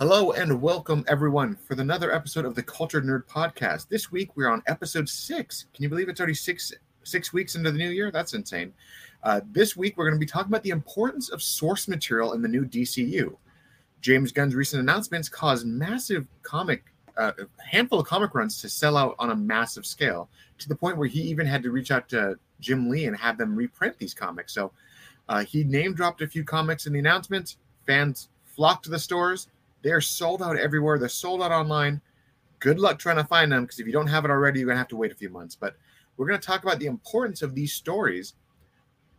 Hello and welcome everyone for another episode of the Cultured Nerd Podcast. This week we're on episode six. Can you believe it's already six six weeks into the new year? That's insane. Uh, this week we're going to be talking about the importance of source material in the new DCU. James Gunn's recent announcements caused massive comic, uh, a handful of comic runs to sell out on a massive scale to the point where he even had to reach out to Jim Lee and have them reprint these comics. So uh, he name dropped a few comics in the announcements. Fans flocked to the stores. They're sold out everywhere. They're sold out online. Good luck trying to find them because if you don't have it already, you're going to have to wait a few months. But we're going to talk about the importance of these stories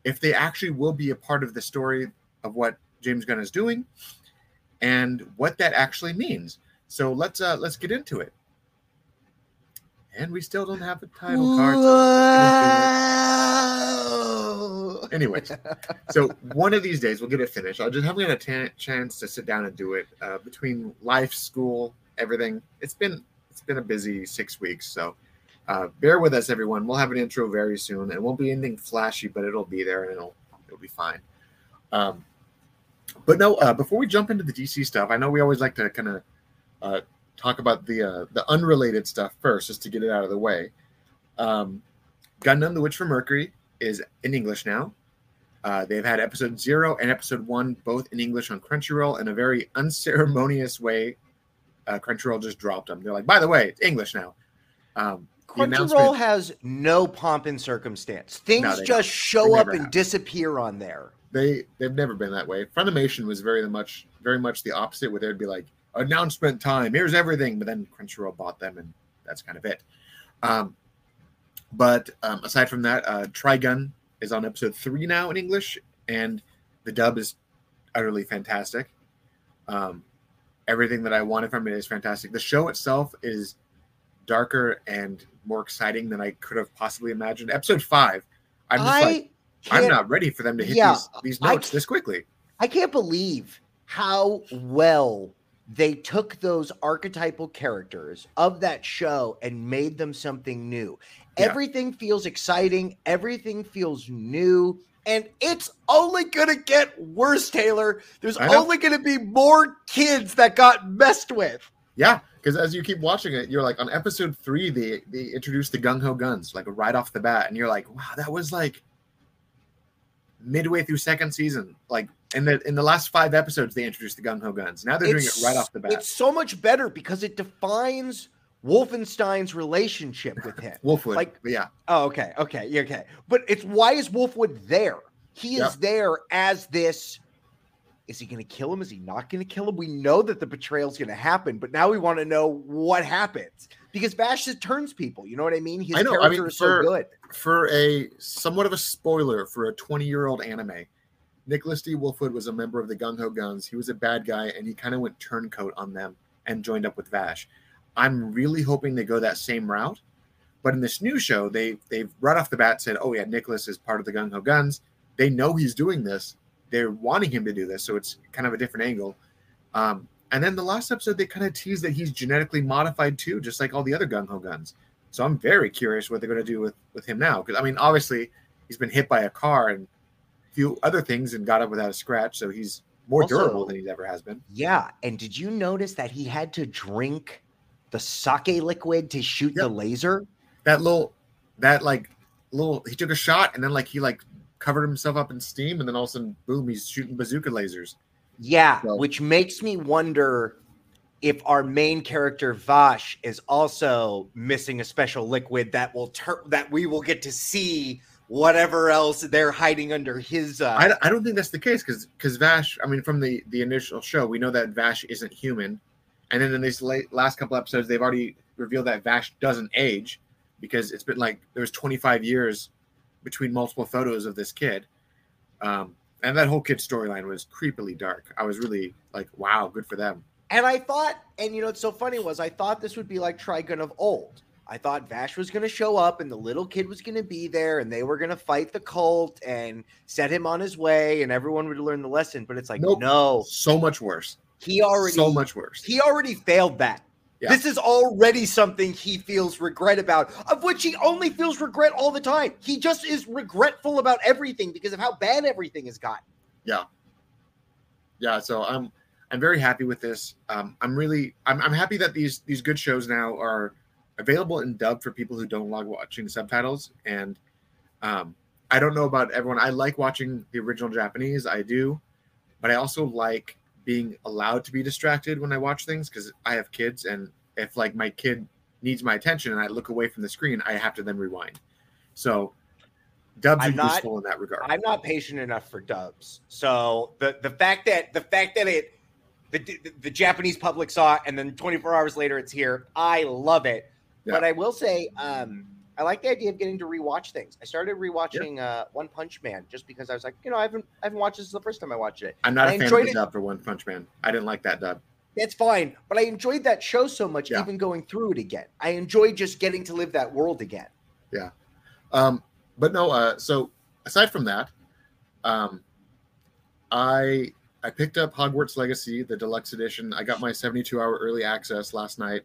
if they actually will be a part of the story of what James Gunn is doing and what that actually means. So let's uh let's get into it. And we still don't have the title cards. Anyways, so one of these days we'll get it finished. I just haven't had a t- chance to sit down and do it uh, between life, school, everything. It's been it's been a busy six weeks, so uh, bear with us, everyone. We'll have an intro very soon. It won't be anything flashy, but it'll be there and it'll it'll be fine. Um, but no, uh, before we jump into the DC stuff, I know we always like to kind of uh, talk about the uh, the unrelated stuff first, just to get it out of the way. Um, Gundam: The Witch from Mercury is in English now. Uh, they've had episode zero and episode one both in English on Crunchyroll in a very unceremonious way. Uh, Crunchyroll just dropped them. They're like, by the way, it's English now. Um, Crunchyroll has no pomp and circumstance. Things No, just show up and have. disappear on there. they they've never been that way. Funimation was very much very much the opposite, where they'd be like announcement time, here's everything, but then Crunchyroll bought them, and that's kind of it. Um, but um, aside from that, uh, Trigun is on episode three now in English, and the dub is utterly fantastic. Um, everything that I wanted from it is fantastic. The show itself is darker and more exciting than I could have possibly imagined. Episode five, I'm just I like, I'm can't- ready for them to hit Yeah, these, these notes this quickly. I can't believe how well they took those archetypal characters of that show and made them something new. Yeah. Everything feels exciting, everything feels new, and it's only going to get worse, Taylor. There's only going to be more kids that got messed with. Yeah, because as you keep watching it, you're like on episode three, they they introduced the gung ho guns like right off the bat, and you're like, wow, that was like midway through second season. Like in the in the last five episodes, they introduced the gung ho guns. Now they're doing it right off the bat. It's so much better because it defines Wolfenstein's relationship with him. Wolfwood, like- yeah, Oh, okay, okay, okay. But it's why is Wolfwood there? He is Yeah. there as this. Is he going to kill him? Is he not going to kill him? We know that the betrayal is going to happen, but now we want to know what happens because Vash just turns people. You know what I mean? His I know, I character mean, is so good. for a somewhat of a spoiler for a 20 year old anime. Nicholas D. Wolfwood was a member of the Gung Ho Guns. He was a bad guy, and he kind of went turncoat on them and joined up with Vash. I'm really hoping they go that same route. But in this new show, they they've right off the bat said, "Oh yeah, Nicholas is part of the Gung Ho Guns." They know he's doing this. They're wanting him to do this, so it's kind of a different angle. Um, and then the last episode, they kind of tease that he's genetically modified too, just like all the other Gung Ho Guns. So I'm very curious what they're going to do with with him now. Because I mean, obviously, he's been hit by a car and few other things and got up without a scratch, so he's more Also- durable than he ever has been. Yeah, and did you notice that he had to drink the sake liquid to shoot the laser? That little, that like little, he took a shot and then like he like covered himself up in steam, and then all of a sudden, boom, he's shooting bazooka lasers. Yeah, So- which makes me wonder if our main character Vash is also missing a special liquid that will turn that we will get to see whatever else they're hiding under his. Uh, I, I don't think that's the case because because Vash, I mean, from the the initial show, we know that Vash isn't human, and then in these late, last couple episodes, they've already revealed that Vash doesn't age because it's been like there was 25 years between multiple photos of this kid, um, and that whole kid storyline was creepily dark. I was really like, wow, good for them. and I thought, and you know, what's so funny was I thought this would be like Trigun of old. I thought Vash was going to show up and the little kid was going to be there and they were going to fight the cult and set him on his way and everyone would learn the lesson. But it's like, Nope. no, So much worse. he already so much worse. he already failed that. Yeah. This is already something he feels regret about, of which he only feels regret all the time. He just is regretful about everything because of how bad everything has gotten. yeah. Yeah. So I'm I'm very happy with this. Um, I'm really I'm, I'm happy that these these good shows now are available in dub for people who don't like watching subtitles. And um, I don't know about everyone. I like watching the original Japanese. I do, but I also like being allowed to be distracted when I watch things because I have kids, and if like my kid needs my attention and I look away from the screen, I have to then rewind. So dubs I'm are not- useful in that regard. I'm not patient enough for dubs. So the the fact that the fact that it the, the, the Japanese public saw it and then 24 hours later it's here, I love it. Yeah. But I will say, um, I like the idea of getting to rewatch things. I started rewatching uh, One Punch Man just because I was like, you know, I haven't I haven't watched this the first time I watched it. I'm not I a fan of the it. dub for One Punch Man. I didn't like that dub. That's fine, but I enjoyed that show so much, Yeah. even going through it again. I enjoyed just getting to live that world again. Yeah, um, but no, uh, so aside from that, um, I I picked up Hogwarts Legacy, the deluxe edition. I got my 72 hour early access last night.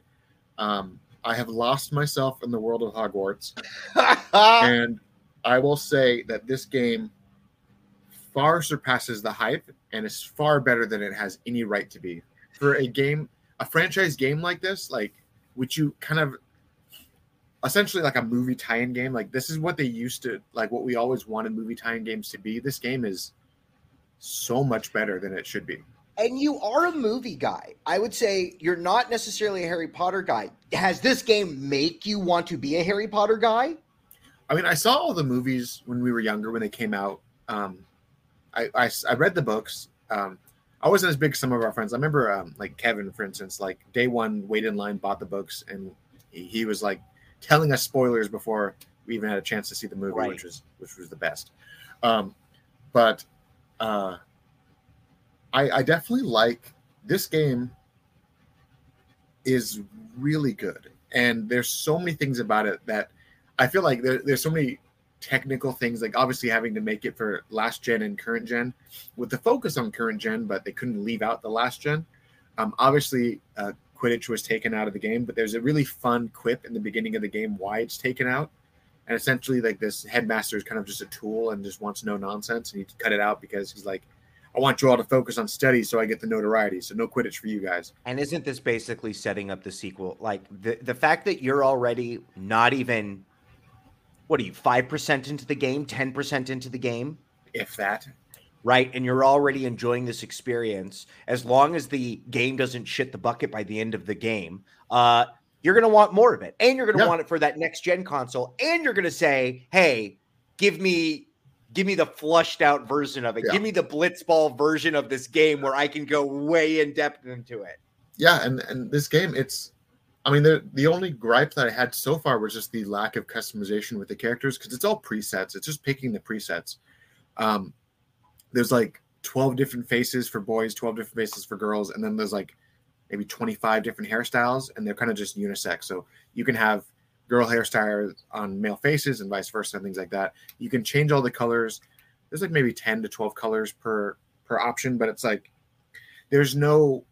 Um, I have lost myself in the world of Hogwarts, and I will say that this game far surpasses the hype and is far better than it has any right to be for a game, a franchise game like this, like which you kind of essentially like a movie tie-in game. Like this is what they used to like what we always wanted movie tie-in games to be. This game is so much better than it should be. And you are a movie guy. I would say you're not necessarily a Harry Potter guy. Has this game make you want to be a Harry Potter guy? I mean, I saw all the movies when we were younger when they came out. Um, I, I I read the books. Um, I wasn't as big as some of our friends. I remember um, like Kevin, for instance, like day one, waited in line, bought the books, and he, he was like telling us spoilers before we even had a chance to see the movie, Right. which was which was the best. Um, but uh, I, I definitely like this game. Is really good, and there's so many things about it that I feel like there, there's so many technical things, like obviously having to make it for last gen and current gen, with the focus on current gen, but they couldn't leave out the last gen. Um, obviously, uh, Quidditch was taken out of the game, but there's a really fun quip in the beginning of the game why it's taken out. And essentially, like this headmaster is kind of just a tool and just wants no nonsense, and he cut it out because he's like, "I want you all to focus on study, so I get the notoriety. So no Quidditch for you guys." And isn't this basically setting up the sequel? Like the the fact that you're already not even what are you five percent into the game, ten percent into the game, If that, right? And you're already enjoying this experience. As long as the game doesn't shit the bucket by the end of the game, uh, you're gonna want more of it, and you're gonna Yeah. want it for that next gen console, and you're gonna say, "Hey, give me." Give me the flushed out version of it. Yeah. Give me the blitzball version of this game where I can go way in depth into it. yeah and and this game it's i mean the the only gripe that i had so far was just the lack of customization with the characters because it's all presets it's just picking the presets um there's like 12 different faces for boys 12 different faces for girls and then there's like maybe 25 different hairstyles and they're kind of just unisex so you can have girl hairstyles on male faces and vice versa and things like that you can change all the colors there's like maybe 10 to 12 colors per per option but it's like there's no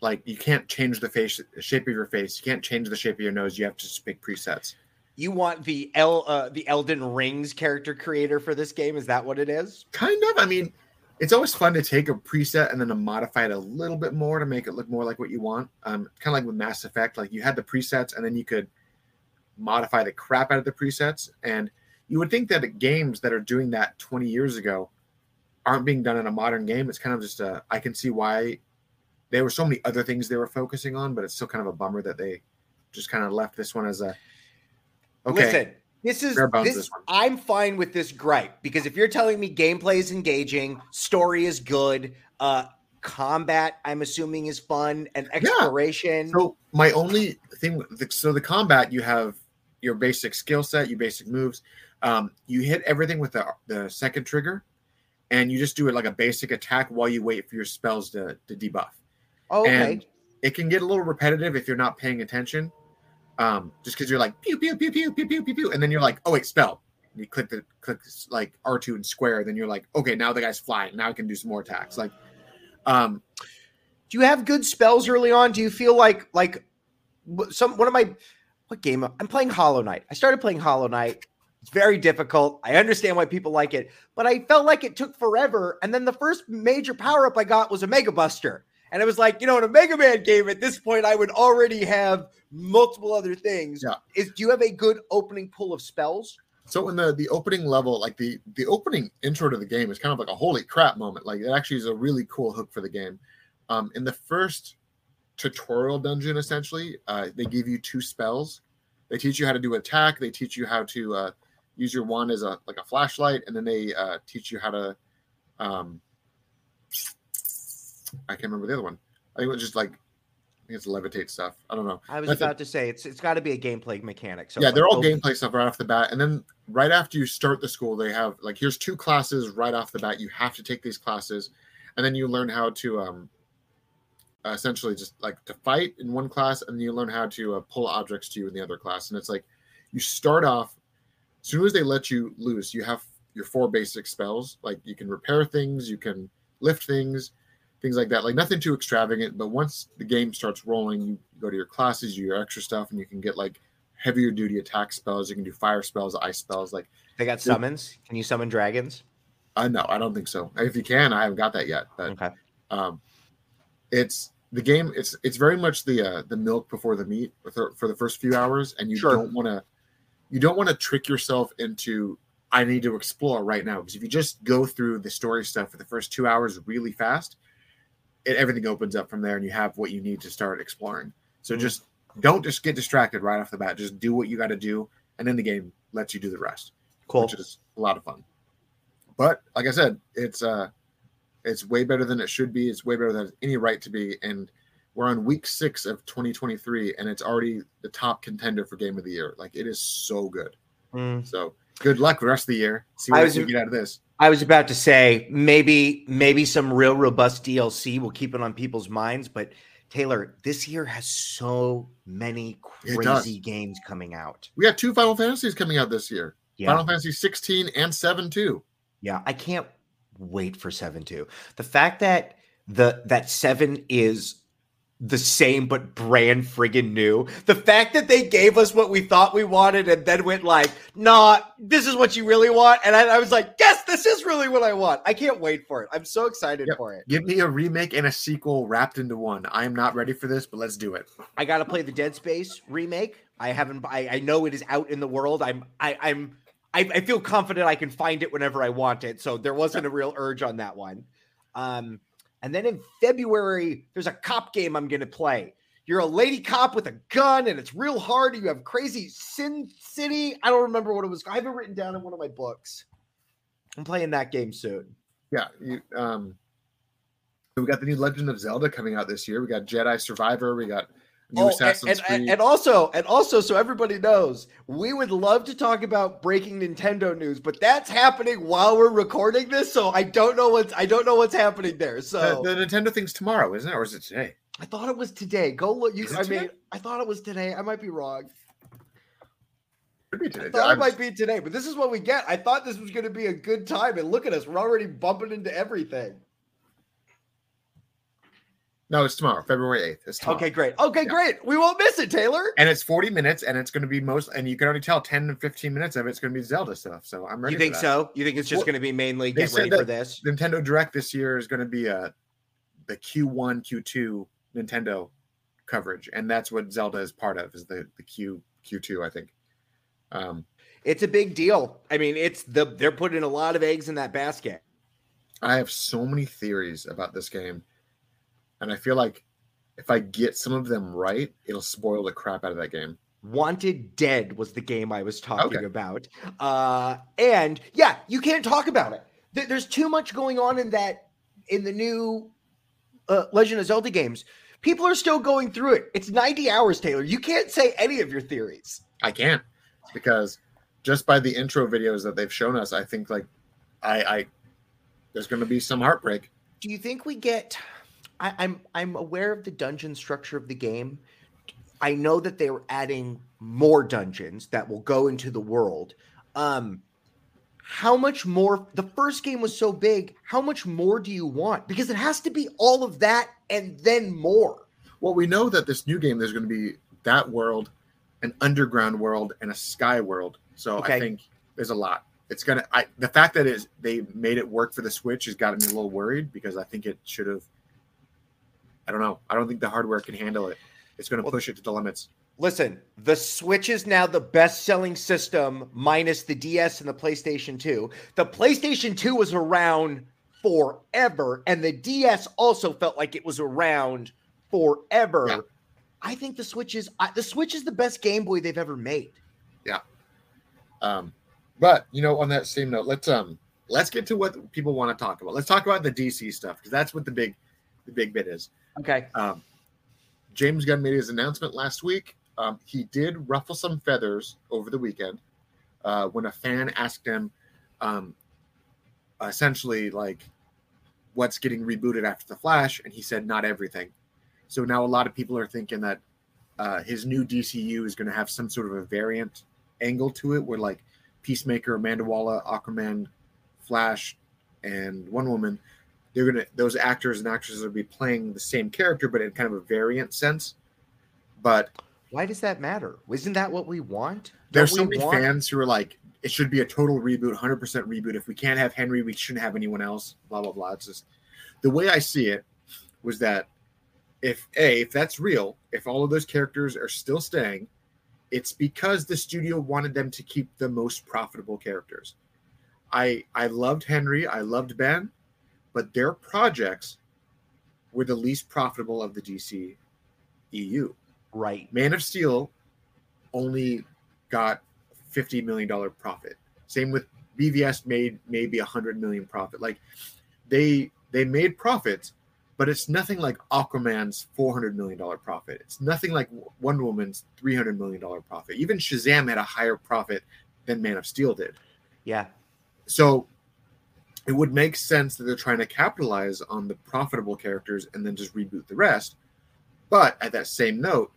like you can't change the face shape of your face. You can't change the shape of your nose. You have to just pick presets. You want the El uh, the Elden Rings character creator for this game? Is that what it is? Kind of. I mean, it's always fun to take a preset and then to modify it a little bit more to make it look more like what you want. Um, kind of like with Mass Effect, like you had the presets and then you could modify the crap out of the presets. And you would think that games that are doing that 20 years ago aren't being done in a modern game. It's kind of just a, I can see why there were so many other things they were focusing on, but it's still kind of a bummer that they just kind of left this one as a, okay. Listen, this is this. this. I'm fine with this gripe because if you're telling me gameplay is engaging, story is good, uh, combat I'm assuming is fun, and exploration. So my only thing, so the combat, you have your basic skill set, your basic moves. Um, you hit everything with the the second trigger, and you just do it like a basic attack while you wait for your spells to to debuff. Oh, okay. And it can get a little repetitive if you're not paying attention. Um, just because you're like pew pew pew pew pew pew pew pew, and then you're like, oh wait, spell. And you click the click like R two and square. Then you're like, okay, now the guy's flying. Now I can do some more attacks. Like, um, Do you have good spells early on? Do you feel like like some one of my what game I'm playing Hollow Knight. I started playing Hollow Knight. It's very difficult. I understand why people like it, but I felt like it took forever. And then the first major power up I got was a Mega Buster. And it was like, you know, in a Mega Man game at this point, I would already have multiple other things. Yeah. Is do you have a good opening pool of spells? So in the the opening level, like the the opening intro to the game is kind of like a holy crap moment. Like it actually is a really cool hook for the game. Um, in the first tutorial dungeon, essentially, uh, they give you two spells. They teach you how to do attack. They teach you how to uh, use your wand as a like a flashlight, and then they uh, teach you how to. Um, I can't remember the other one. I think it was just like I think it's levitate stuff. I don't know. I was That's it. about to say it's it's got to be a gameplay mechanic. So yeah, like, they're all gameplay stuff right off the bat, and then right after you start the school, they have like here's two classes right off the bat. You have to take these classes, and then you learn how to um essentially just like to fight in one class, and then you learn how to uh, pull objects to you in the other class. And it's like you start off as soon as they let you loose, you have your four basic spells. Like you can repair things, you can lift things, things like that. Like nothing too extravagant, but once the game starts rolling, you go to your classes, you do your extra stuff, and you can get like heavier duty attack spells. You can do fire spells, ice spells. Like, They got summons. Can you summon dragons? I uh, no, I don't think so. If you can, I haven't got that yet. But Okay. um, it's the game. It's it's very much the uh, the milk before the meat for, for the first few hours, and you Sure. don't want to you don't want to trick yourself into I need to explore right now because if you just go through the story stuff for the first two hours really fast, it everything opens up from there, and you have what you need to start exploring. So Mm. just don't just get distracted right off the bat. Just do what you got to do, and then the game lets you do the rest Cool. which is a lot of fun. But like I said, it's uh it's way better than it should be. It's way better than it has any right to be. And we're on week six of 2023, and it's already the top contender for game of the year. Like it is so good. Mm. So good luck the rest of the year. See I what was- you get out of this. I was about to say maybe maybe some real robust DLC will keep it on people's minds, but Taylor, this year has so many crazy games coming out. We got two Final Fantasies coming out this year. Yeah, Final Fantasy 16 and 7 too. yeah. I can't wait for seven two. The fact that the that seven is the same but brand friggin' new. The fact that they gave us what we thought we wanted and then went like, nah, this is what you really want. And I, I was like, yes, this is really what I want. I can't wait for it. I'm so excited Yep. for it. Give me a remake and a sequel wrapped into one. I am not ready for this, but let's do it. I got to play the Dead Space remake. I haven't. I, I know it is out in the world. I'm. I, I'm. I, I feel confident I can find it whenever I want it. So there wasn't a real urge on that one. Um, and then in February, there's a cop game I'm going to play. You're a lady cop with a gun, and it's real hard. You have crazy Sin City. I don't remember what it was. I have it written down in one of my books. I'm playing that game soon. Yeah, you, um, we got the new Legend of Zelda coming out this year. We got Jedi Survivor. We got Oh, and, Assassin's and, and, also, and also, so everybody knows, we would love to talk about breaking Nintendo news, but that's happening while we're recording this. So I don't know what's I don't know what's happening there. So the, the Nintendo thing's tomorrow, isn't it, or is it today? I thought it was today. Go look. You, I today? mean, I thought it was today. I might be wrong. Could be today. I thought it I'm- might be today, but this is what we get. I thought this was going to be a good time, and look at us. We're already bumping into everything. No, it's tomorrow, February eighth. It's tomorrow. Okay, great. Okay, Yeah. great. We won't miss it, Taylor. and it's forty minutes, and it's going to be most, and you can already tell ten and fifteen minutes of it's going to be Zelda stuff. So I'm ready. You think so? You think it's just Well, going to be mainly get ready for this? Nintendo Direct this year is going to be a, the Q1, Q2 Nintendo coverage, and that's what Zelda is part of. Is the the Q Q2, I think. Um, It's a big deal. I mean, it's the they're putting a lot of eggs in that basket. I have so many theories about this game, and I feel like if I get some of them right, it'll spoil the crap out of that game. Wanted Dead was the game I was talking Okay. about. Uh, and yeah, you can't talk about it. There- There's too much going on in that in the new uh, Legend of Zelda games. People are still going through it. It's 90 hours, Taylor. You can't say any of your theories. I can't because just by the intro videos that they've shown us, I think like I, I there's going to be some heartbreak. Do you think we get? I, I'm I'm aware of the dungeon structure of the game. I know that they were adding more dungeons that will go into the world. Um, how much more? The first game was so big. How much more do you want? Because it has to be all of that and then more. Well, we know that this new game there's going to be that world, an underground world, and a sky world. So Okay. I think there's a lot. It's gonna. I the fact that is they made it work for the Switch has gotten me a little worried because I think it should have. I don't know. I don't think the hardware can handle it. It's going to Well- push it to the limits. Listen, the Switch is now the best selling system minus the DS and the PlayStation 2. The PlayStation 2 was around forever, and the DS also felt like it was around forever. Yeah. I think the Switch is the Switch is the best Game Boy they've ever made. Yeah. Um, but you know, on that same note, let's um let's get to what people want to talk about. Let's talk about the DC stuff because that's what the big the big bit is. Okay. Um, James Gunn made his announcement last week. Um, he did ruffle some feathers over the weekend uh, when a fan asked him, um, essentially, like, what's getting rebooted after the Flash, and he said not everything. So now a lot of people are thinking that uh, his new DCU is going to have some sort of a variant angle to it, where like Peacemaker, Amanda Waller, Aquaman, Flash, and Wonder Woman they're gonna those actors and actresses will be playing the same character but in kind of a variant sense. But Why does that matter? Isn't that what we want? there's so many want- fans who are like it should be a total reboot 100% reboot. If we can't have henry we shouldn't have anyone else blah blah blah. It's just the way i see it was that if a if that's real if all of those characters are still staying it's because the studio wanted them to keep the most profitable characters. I i loved henry. I loved ben but their projects were the least profitable of the dc eu Right. Man of Steel only got fifty million dollar profit. Same with BVS made maybe a hundred million profit. Like they they made profits, but it's nothing like Aquaman's four hundred million dollar profit. It's nothing like Wonder Woman's three hundred million dollar profit. Even Shazam had a higher profit than Man of Steel did. Yeah. So it would make sense that they're trying to capitalize on the profitable characters and then just reboot the rest. But at that same note,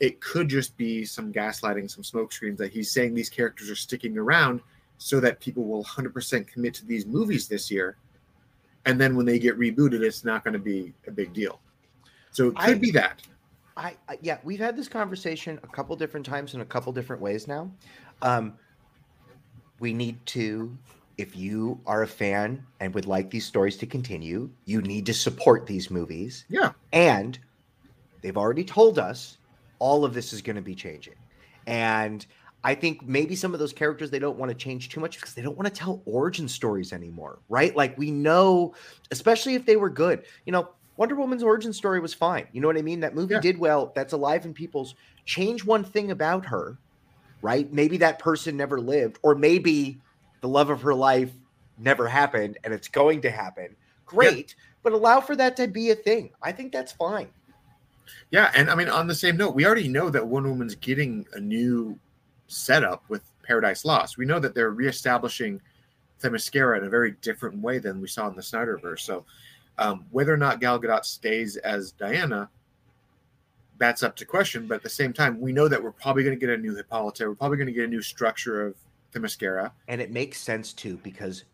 it could just be some gaslighting, some smoke screens that he's saying these characters are sticking around so that people will 100% commit to these movies this year. And then when they get rebooted, it's not going to be a big deal. So it could I- be that. I, I yeah, we've had this conversation a couple different times in a couple different ways now. Um, we need to, if you are a fan and would like these stories to continue, you need to support these movies. Yeah. And they've already told us all of this is going to be changing. And I think maybe some of those characters they don't want to change too much because they don't want to tell origin stories anymore, right? Like we know, especially if they were good. You know, Wonder Woman's origin story was fine. You know what I mean? That movie Yeah. did well. That's alive in people's. Change one thing about her, right? Maybe that person never lived, or maybe the love of her life never happened and it's going to happen. Great, but allow for that to be a thing. I think that's fine. Yeah, and I mean, on the same note, we already know that Wonder Woman's getting a new setup with Paradise Lost. We know that they're reestablishing Themyscira in a very different way than we saw in the Snyderverse. So, um, whether or not Gal Gadot stays as Diana, that's up to question. But at the same time, we know that we're probably going to get a new Hippolyta. We're probably going to get a new structure of Themyscira. And it makes sense too because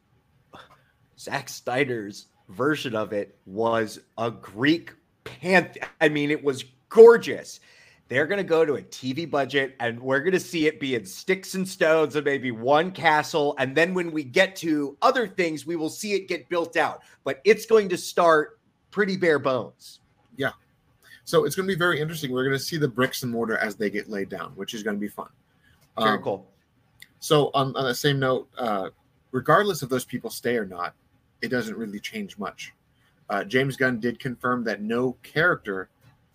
Zack Snyder's version of it was a Greek panther. I mean, it was gorgeous. They're going to go to a TV budget and we're going to see it be in sticks and stones and maybe one castle. And then when we get to other things, we will see it get built out. But it's going to start pretty bare bones. Yeah. So it's going to be very interesting. We're going to see the bricks and mortar as they get laid down, which is going to be fun. Very Um, cool. So on, on the same note, uh, regardless of those people stay or not, it doesn't really change much. Uh, James Gunn did confirm that no character,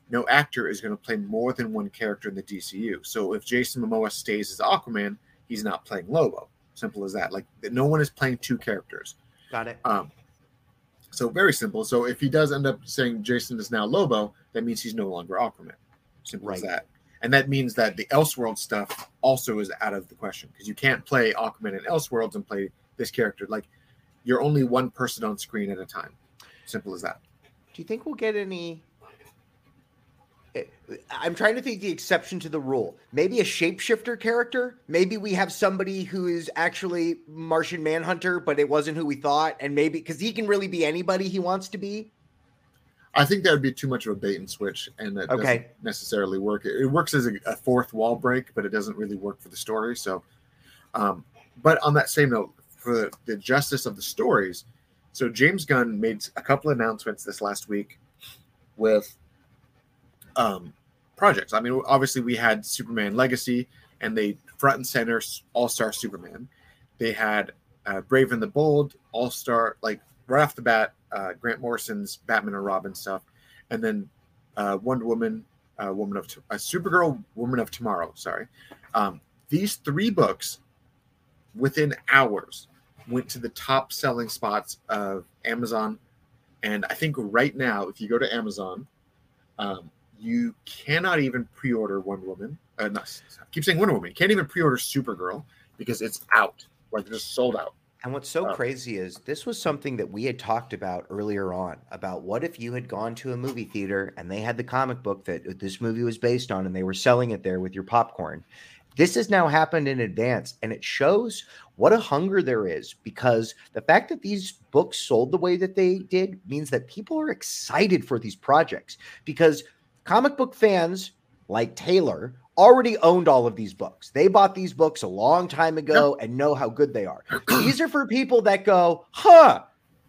no actor is going to play more than one character in the DCU. So if Jason Momoa stays as Aquaman, he's not playing Lobo. Simple as that. Like no one is playing two characters. Got it. Um, so very simple. So if he does end up saying Jason is now Lobo, that means he's no longer Aquaman. Simple as Right. that. And that means that the Elseworld stuff also is out of the question because you can't play Aquaman in Elseworlds and play this character. Like you're only one person on screen at a time. Simple as that. Do you think we'll get any? eh, I'm trying to think the exception to the rule. Maybe a shapeshifter character. Maybe we have somebody who is actually Martian Manhunter, but it wasn't who we thought. And maybe because he can really be anybody he wants to be. I think that would be too much of a bait and switch, and that doesn't necessarily work. It, it works as a, a fourth wall break, but it doesn't really work for the story. So, um, but on that same note, for the, the justice of the stories, so James Gunn made a couple announcements this last week. with um, projects. I mean, obviously we had Superman Legacy, and they front and center All Star Superman. They had uh, Brave and the Bold, All Star, like right off the bat, uh, Grant Morrison's Batman and Robin stuff, and then uh, Wonder Woman, uh, Woman of uh, Supergirl, Woman of Tomorrow. Sorry, um, these three books within hours went to the top selling spots of Amazon, and I think right now, if you go to Amazon, um, you cannot even pre-order Wonder Woman. Uh, not, I keep saying Wonder Woman. You can't even pre-order Supergirl because it's out, like just sold out. And what's so crazy is this was something that we had talked about earlier on about what if you had gone to a movie theater and they had the comic book that this movie was based on and they were selling it there with your popcorn. This has now happened in advance and it shows what a hunger there is because the fact that these books sold the way that they did means that people are excited for these projects because comic book fans like Taylor already owned all of these books. They bought these books a long time ago and know how good they are. these are for people that go, huh,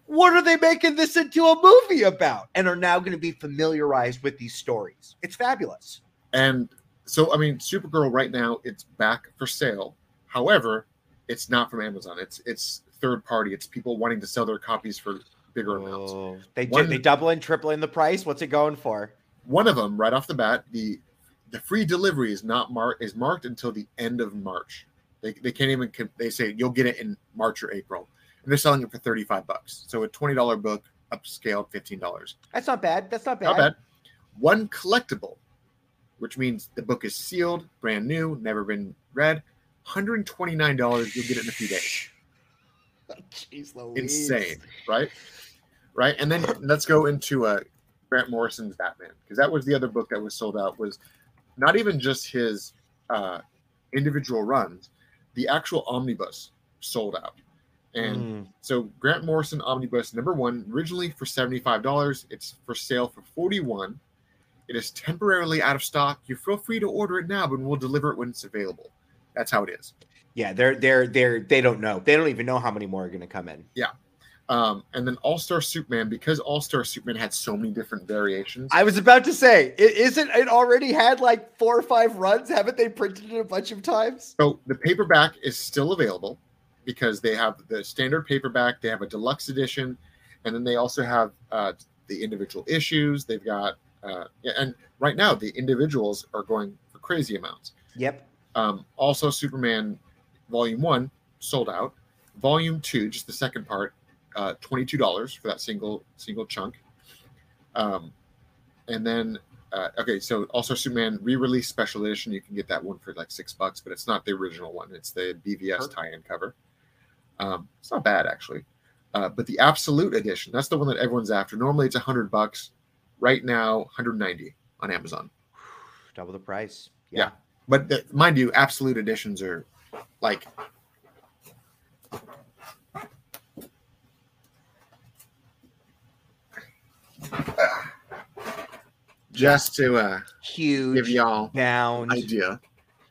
what are they making this into a movie about? And are now going to be familiarized with these stories. It's fabulous. And so, I mean, Supergirl right now it's back for sale. However, it's not from Amazon. It's it's third party. It's people wanting to sell their copies for bigger oh, amounts. Oh, they One- they double and triple in the price. What's it going for? One of them, right off the bat, the the free delivery is not marked is marked until the end of March. They, they can't even they say you'll get it in March or April, and they're selling it for thirty five bucks. So a twenty dollar book upscaled fifteen dollars. That's not bad. That's not bad. Not bad. One collectible, which means the book is sealed, brand new, never been read. Hundred twenty nine dollars. You'll get it in a few days. Jeez Louise. Insane, right? Right, and then let's go into uh, Grant Morrison's Batman because that was the other book that was sold out. Was not even just his uh, individual runs, the actual omnibus sold out. And Mm. so Grant Morrison Omnibus number one, originally for $75. It's for sale for 41 It is temporarily out of stock. You feel free to order it now, but we'll deliver it when it's available. That's how it is. Yeah, they're they're they're they don't know. They don't even know how many more are going to come in. Um, and then All Star Superman, because All Star Superman had so many different variations. I was about to say, it isn't it already had like four or five runs? Haven't they printed it a bunch of times? So the paperback is still available because they have the standard paperback, they have a deluxe edition, and then they also have uh, the individual issues. They've got, uh, and right now the individuals are going for crazy amounts. Yep. Um, also, Superman Volume One sold out. Volume Two, just the second part, uh, twenty two dollars for that single single chunk. Um, and then uh, okay, so also Superman re-release special edition. You can get that one for like six bucks, but it's not the original one. It's the BVS Perfect. tie-in cover. Um, it's not bad actually, uh, but the absolute edition that's the one that everyone's after. Normally it's a hundred bucks. Right now, 190 on Amazon. Double the price. Yeah. But the, mind you, absolute editions are like just to uh, Huge. give y'all bound. idea.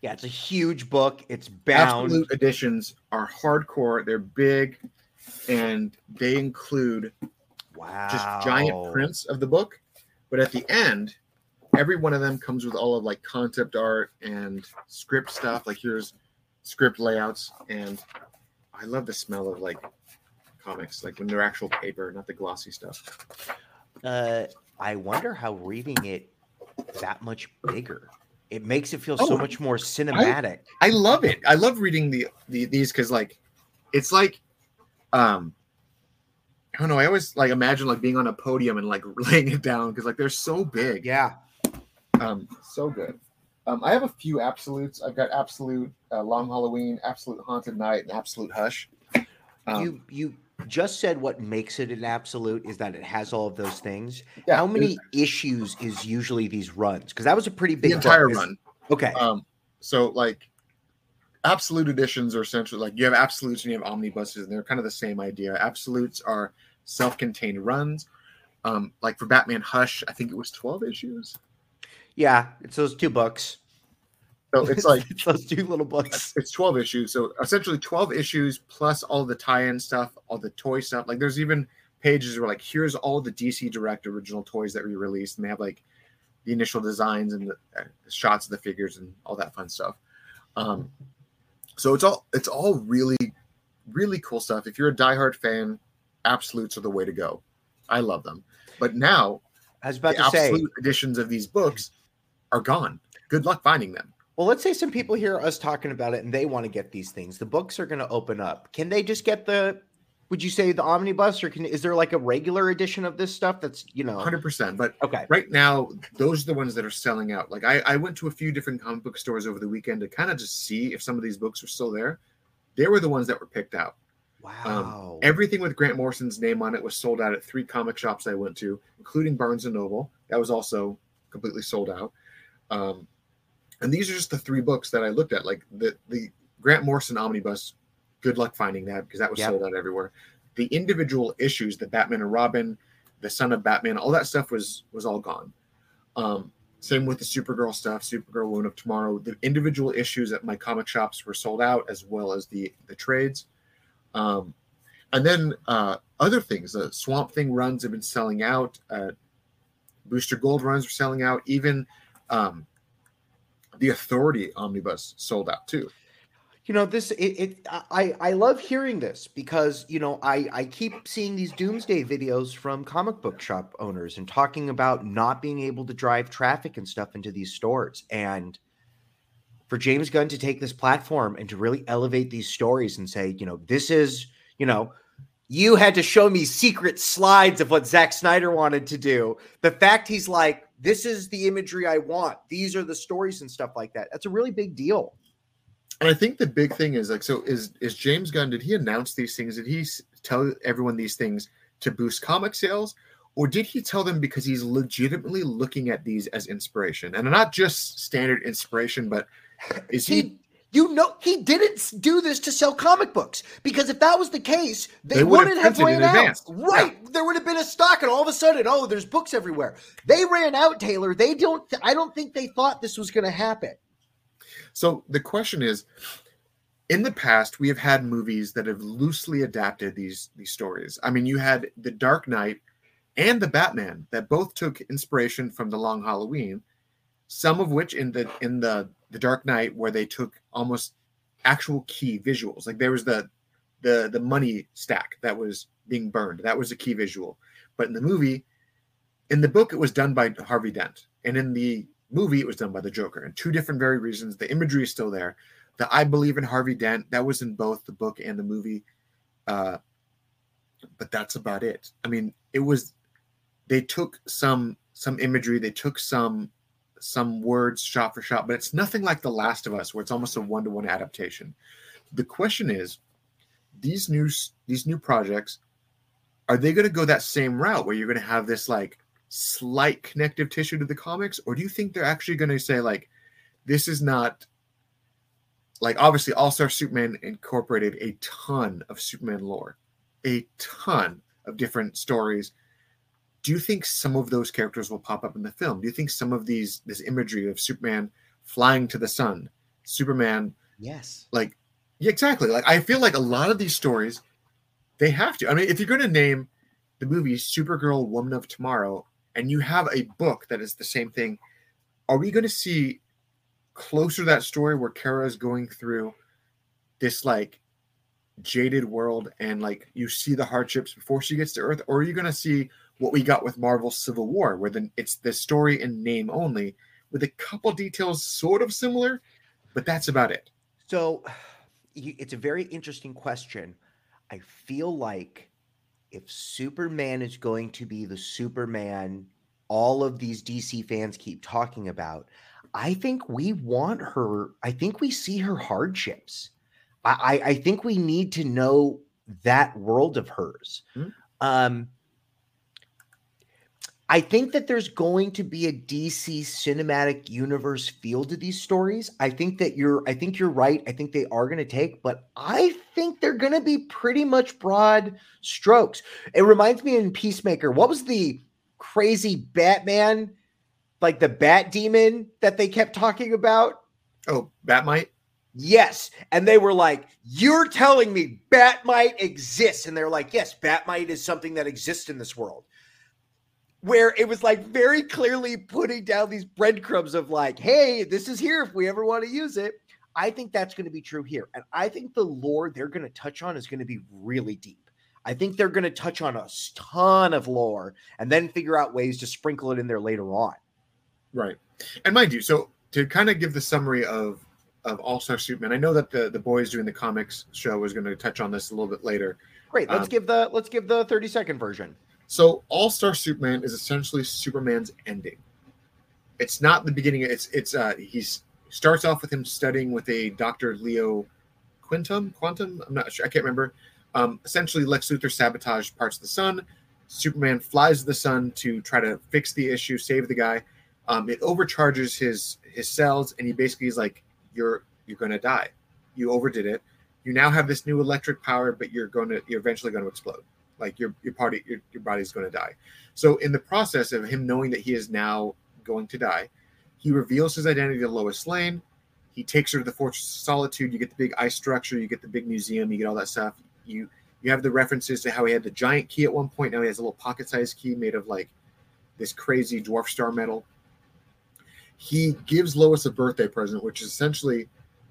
Yeah, it's a huge book. It's bound. Absolute editions are hardcore. They're big, and they include Wow. just giant prints of the book. But at the end, every one of them comes with all of like concept art and script stuff. Like here's script layouts, and I love the smell of like comics, like when they're actual paper, not the glossy stuff. Uh, I wonder how reading it that much bigger. It makes it feel so Oh, much more cinematic. I love it. I love reading the, the these because like it's like um I don't know. I always like imagine like being on a podium and like laying it down because like they're so big. yeah. Um, so good. Um, I have a few absolutes. I've got absolute uh, Long Halloween, absolute Haunted Knight, and absolute Hush. Um, you you just said what makes it an absolute is that it has all of those things. yeah, How many issues is usually these runs? Because that was a pretty big entire run. Okay. Um, so like absolute editions are essentially like you have absolutes and you have omnibuses, and they're kind of the same idea. Absolutes are self-contained runs. Um, like for Batman Hush, I think it was 12 issues. yeah, it's those two books. So it's like it's those two little books. it's 12 issues. So essentially 12 issues plus all the tie-in stuff, all the toy stuff. Like there's even pages where like, here's all the DC Direct original toys that we released, and they have like the initial designs and the, uh, shots of the figures and all that fun stuff. Um, so it's all it's all really really cool stuff. If you're a diehard fan, absolutes are the way to go. I love them. But now, I was about the to say, editions of these books are gone. Good luck finding them. Well, let's say some people hear us talking about it and they want to get these things. The books are going to open up. Can they just get the? Would you say the omnibus, or can is there like a regular edition of this stuff that's you know? Hundred percent. But Okay. right now, those are the ones that are selling out. Like I, I went to a few different comic book stores over the weekend to kind of just see if some of these books are still there. They were the ones that were picked out. Wow. Everything with Grant Morrison's name on it was sold out at three comic shops I went to, including Barnes and Noble. That was also completely sold out. Um, and these are just the three books that I looked at. Like the the Grant Morrison omnibus. Good luck finding that because that was Yep. sold out everywhere. The individual issues, the Batman and Robin, the Son of Batman, all that stuff was was all gone. Um, same with the Supergirl stuff, Supergirl Woman of Tomorrow. The individual issues at my comic shops were sold out, as well as the the trades. Um, and then uh, other things, the Swamp Thing runs have been selling out. Uh, Booster Gold runs are selling out. Even um, the Authority omnibus sold out too. You know this. It, it. I. I love hearing this because you know I. I keep seeing these doomsday videos from comic book shop owners and talking about not being able to drive traffic and stuff into these stores. And for James Gunn to take this platform and to really elevate these stories and say, you know, this is, you know, you had to show me secret slides of what Zack Snyder wanted to do. The fact he's like, this is the imagery I want. These are the stories and stuff like that. That's a really big deal. And I think the big thing is like, so is is James Gunn? Did he announce these things? Did he tell everyone these things to boost comic sales, or did he tell them because he's legitimately looking at these as inspiration and not just standard inspiration, but is he? he you know he didn't do this to sell comic books because if that was the case they, They wouldn't have ran out. right. There would have been a stock and all of a sudden oh there's books everywhere. They ran out taylor. They don't i don't think they thought this was going to happen. So the question is, in the past, we have had movies that have loosely adapted these these stories. I mean, you had The Dark Knight and The Batman that both took inspiration from The Long Halloween. Some of which in the in the the Dark Knight, where they took almost actual key visuals. Like there was the the the money stack that was being burned. That was a key visual. But in the movie, in the book, it was done by Harvey Dent, and in the movie, it was done by the Joker. And two different very reasons. The imagery is still there. The I believe in Harvey Dent that was in both the book and the movie. Uh, but that's about it. I mean, it was they took some some imagery, they took some some words shot for shot, but it's nothing like The Last of Us, where it's almost a one to one adaptation. The question is, these new these new projects, are they going to go that same route where you're going to have this like slight connective tissue to the comics, or do you think they're actually going to say like, this is not like obviously All Star Superman incorporated a ton of Superman lore, a ton of different stories. Do you think some of those characters will pop up in the film? Do you think some of these this imagery of Superman flying to the sun, Superman yes like yeah, exactly. Like I feel like a lot of these stories, they have to. I mean, if you're going to name the movie Supergirl, Woman of Tomorrow, and you have a book that is the same thing, are we going to see closer to that story where Kara is going through this like jaded world and like you see the hardships before she gets to Earth, or are you going to see what we got with Marvel Civil War, where then it's the story in name only, with a couple details sort of similar, but that's about it. So it's a very interesting question. I feel like if Superman is going to be the Superman all of these DC fans keep talking about, I think we want her. I think we see her hardships. I, I, I think we need to know that world of hers. Hmm. Um, I think that there's going to be a DC cinematic universe feel to these stories. I think that you're I think you're right. I think they are going to take, but I think they're going to be pretty much broad strokes. It reminds me in Peacemaker, what was the crazy Batman like the Bat Demon that they kept talking about? Oh, Bat-Mite. Yes. And they were like, You're telling me Bat-Mite exists. And they're like, Yes, Bat-Mite is something that exists in this world. Where it was like very clearly putting down these breadcrumbs of like, Hey, this is here if we ever want to use it. I think that's going to be true here. And I think the lore they're going to touch on is going to be really deep. I think they're going to touch on a ton of lore and then figure out ways to sprinkle it in there later on. Right. And mind you, so to kind of give the summary of of All Star Superman, I know that the the boys doing the comics show was going to touch on this a little bit later. Great. Let's um, give the let's give the 30 second version. So All Star Superman is essentially Superman's ending. It's not the beginning. It's it's uh he's starts off with him studying with a Dr. Leo Quintum, Quantum. I'm not sure. I can't remember. Um, essentially, Lex Luthor sabotaged parts of the sun. Superman flies to the sun to try to fix the issue, save the guy. Um, it overcharges his his cells, and he basically is like, "You're you're to die. You overdid it. You now have this new electric power, but you're to you're eventually to explode. Like your your party your, your body's going to die." So, in the process of him knowing that he is now going to die, he reveals his identity to Lois Lane. He takes her to the Fortress of Solitude. You get the big ice structure. You get the big museum. You get all that stuff. You you have the references to how he had the giant key at one point. Now he has a little pocket-sized key made of like this crazy dwarf star metal. He gives Lois a birthday present, which is essentially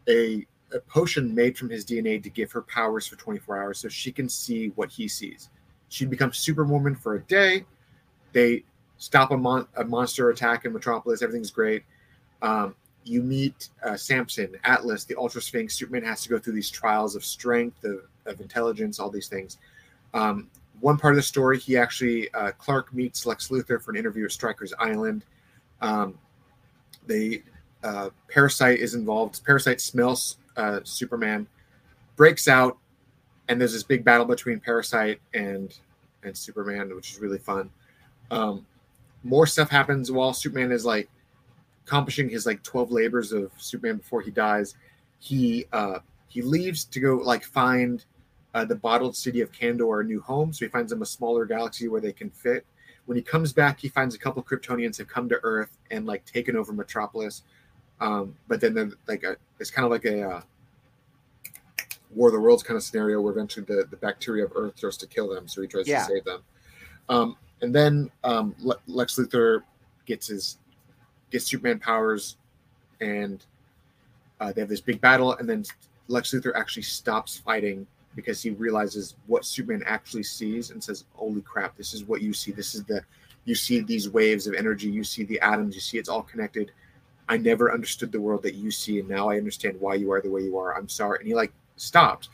a, a potion made from his DNA to give her powers for 24 hours so she can see what he sees. She becomes Superwoman for a day. They stop a, mon- a monster attack in Metropolis. Everything's great. Um, you meet uh, Samson, Atlas, the Ultra Sphinx. Superman has to go through these trials of strength, of, of intelligence, all these things. Um, one part of the story, he actually uh, Clark meets Lex Luthor for an interview at Stryker's Island. Um, uh, Parasite is involved. Parasite smells uh, Superman, breaks out, and there's this big battle between Parasite and and Superman, which is really fun. Um, more stuff happens while Superman is like accomplishing his like 12 labors of Superman before he dies. He uh he leaves to go like find uh, the bottled city of Kandor a new home. So he finds them a smaller galaxy where they can fit. When he comes back, he finds a couple Kryptonians have come to Earth and like taken over Metropolis. Um, but then like a, it's kind of like a uh, War of the Worlds kind of scenario where eventually the, the bacteria of Earth starts to kill them. So he tries yeah. to save them. Um, and then um, Le- Lex Luthor gets his gets Superman powers, and uh, they have this big battle. And then Lex Luthor actually stops fighting because he realizes what Superman actually sees and says, "Holy crap! This is what you see. This is the you see these waves of energy. You see the atoms. You see it's all connected." I never understood the world that you see, and now I understand why you are the way you are. I'm sorry. And he like stopped.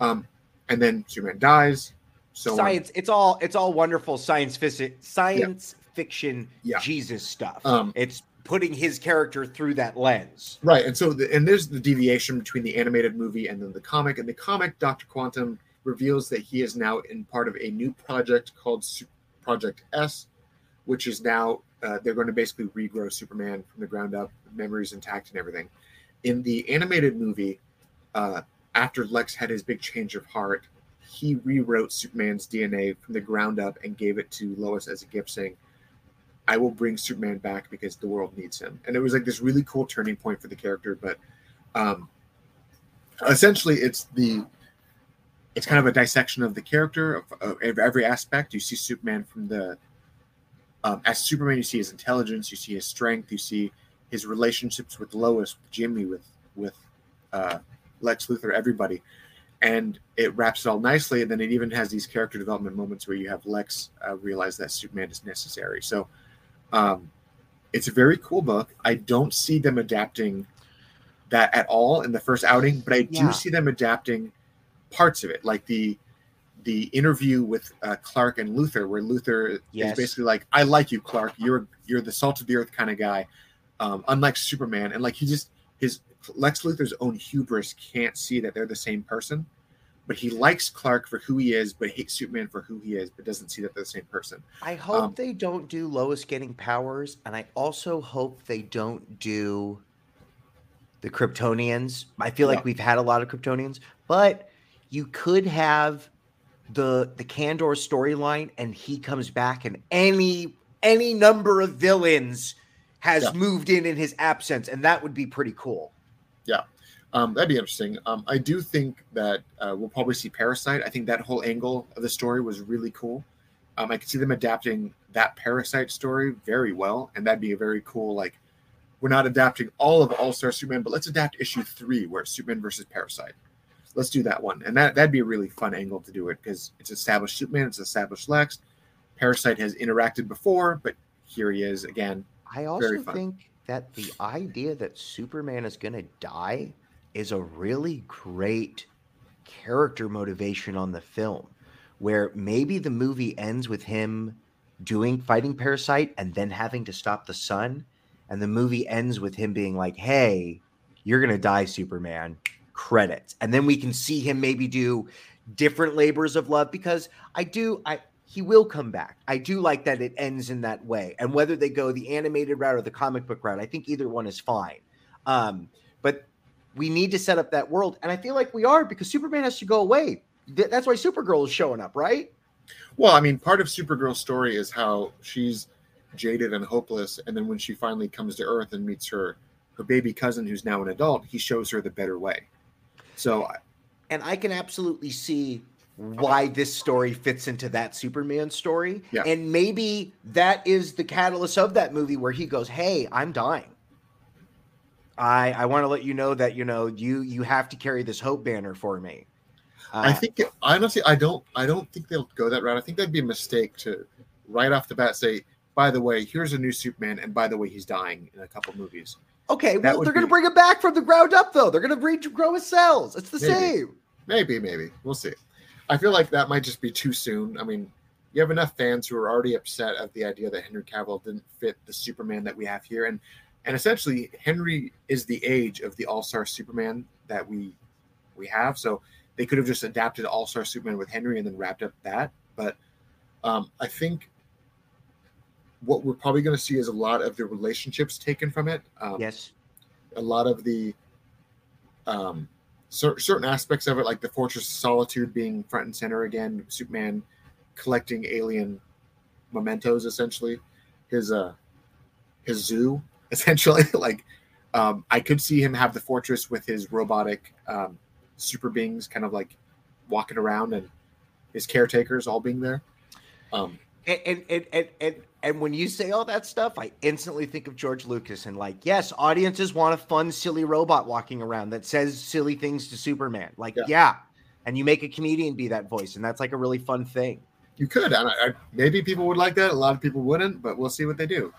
Um, and then Superman dies. So science, on. it's all it's all wonderful science fiction, science yeah. fiction, yeah. Jesus stuff. Um, it's putting his character through that lens, right? And so, the, and there's the deviation between the animated movie and then the comic. And the comic, Doctor Quantum reveals that he is now in part of a new project called Project S, which is now uh, they're going to basically regrow Superman from the ground up, memories intact and everything. In the animated movie, uh, after Lex had his big change of heart, he rewrote Superman's DNA from the ground up and gave it to Lois as a gift, saying, I will bring Superman back because the world needs him. And it was like this really cool turning point for the character. But um, essentially, it's the it's kind of a dissection of the character of, of every aspect. You see Superman from the um, as Superman, you see his intelligence, you see his strength, you see his relationships with Lois, with Jimmy, with with uh, Lex Luthor, everybody and it wraps it all nicely. And then it even has these character development moments where you have Lex uh, realize that Superman is necessary. So um, it's a very cool book. I don't see them adapting that at all in the first outing, but I do yeah. see them adapting parts of it, like the the interview with uh, Clark and Luthor, where Luthor yes. is basically like, "I like you, Clark. You're you're the salt of the earth kind of guy." Um, unlike Superman, and like he just his Lex Luthor's own hubris can't see that they're the same person, but he likes Clark for who he is, but hates Superman for who he is, but doesn't see that they're the same person. I hope um, they don't do Lois getting powers, and I also hope they don't do the Kryptonians. I feel yeah. like we've had a lot of Kryptonians, but you could have the the Kandor storyline, and he comes back, and any any number of villains has yeah. moved in in his absence, and that would be pretty cool. Yeah. Um, that'd be interesting. Um, I do think that uh, we'll probably see Parasite. I think that whole angle of the story was really cool. Um, I could see them adapting that Parasite story very well, and that'd be a very cool. Like, we're not adapting all of All Star Superman, but let's adapt issue three where it's Superman versus Parasite. Let's do that one, and that that'd be a really fun angle to do it because it's established Superman, it's established Lex. Parasite has interacted before, but here he is again. I also think that the idea that Superman is going to die is a really great character motivation on the film where maybe the movie ends with him doing fighting parasite and then having to stop the sun and the movie ends with him being like hey you're going to die superman. Credits. And then we can see him maybe do different labors of love because i do i he will come back i do like that it ends in that way and whether they go the animated route or the comic book route i think either one is fine um, but we need to set up that world. And I feel like we are because Superman has to go away. That's why Supergirl is showing up, right? Well, I mean, part of Supergirl's story is how she's jaded and hopeless, and then when she finally comes to Earth and meets her her baby cousin, who's now an adult, he shows her the better way. So, and I can absolutely see why this story fits into that Superman story, yeah. and maybe that is the catalyst of that movie where he goes, "Hey, I'm dying." I I want to let you know that you know you you have to carry this hope banner for me. Uh, I think honestly, I don't I don't think they'll go that route. I think that'd be a mistake to right off the bat say, by the way, here's a new Superman, and by the way, he's dying in a couple movies. Okay, that well, they're going to bring him back from the ground up, though. They're going to regrow his cells. It's the maybe, same. Maybe, maybe we'll see. I feel like that might just be too soon. I mean, you have enough fans who are already upset at the idea that Henry Cavill didn't fit the Superman that we have here, and and essentially Henry is the age of the All Star Superman that we we have. So they could have just adapted All Star Superman with Henry and then wrapped up that. But um, I think what we're probably going to see is a lot of the relationships taken from it. Um, yes, a lot of the um, cer- certain aspects of it, like the Fortress of Solitude being front and center again. Superman collecting alien mementos, essentially. His uh, his zoo essentially. like, um, I could see him have the fortress with his robotic um, super beings, kind of like walking around, and his caretakers all being there. Um, and, and, and, and, and, when you say all that stuff, I instantly think of George Lucas and like, yes, audiences want a fun, silly robot walking around that says silly things to Superman. Like, yeah. yeah. And you make a comedian be that voice, and that's like a really fun thing. You could, and I, I, maybe people would like that. A lot of people wouldn't, but we'll see what they do.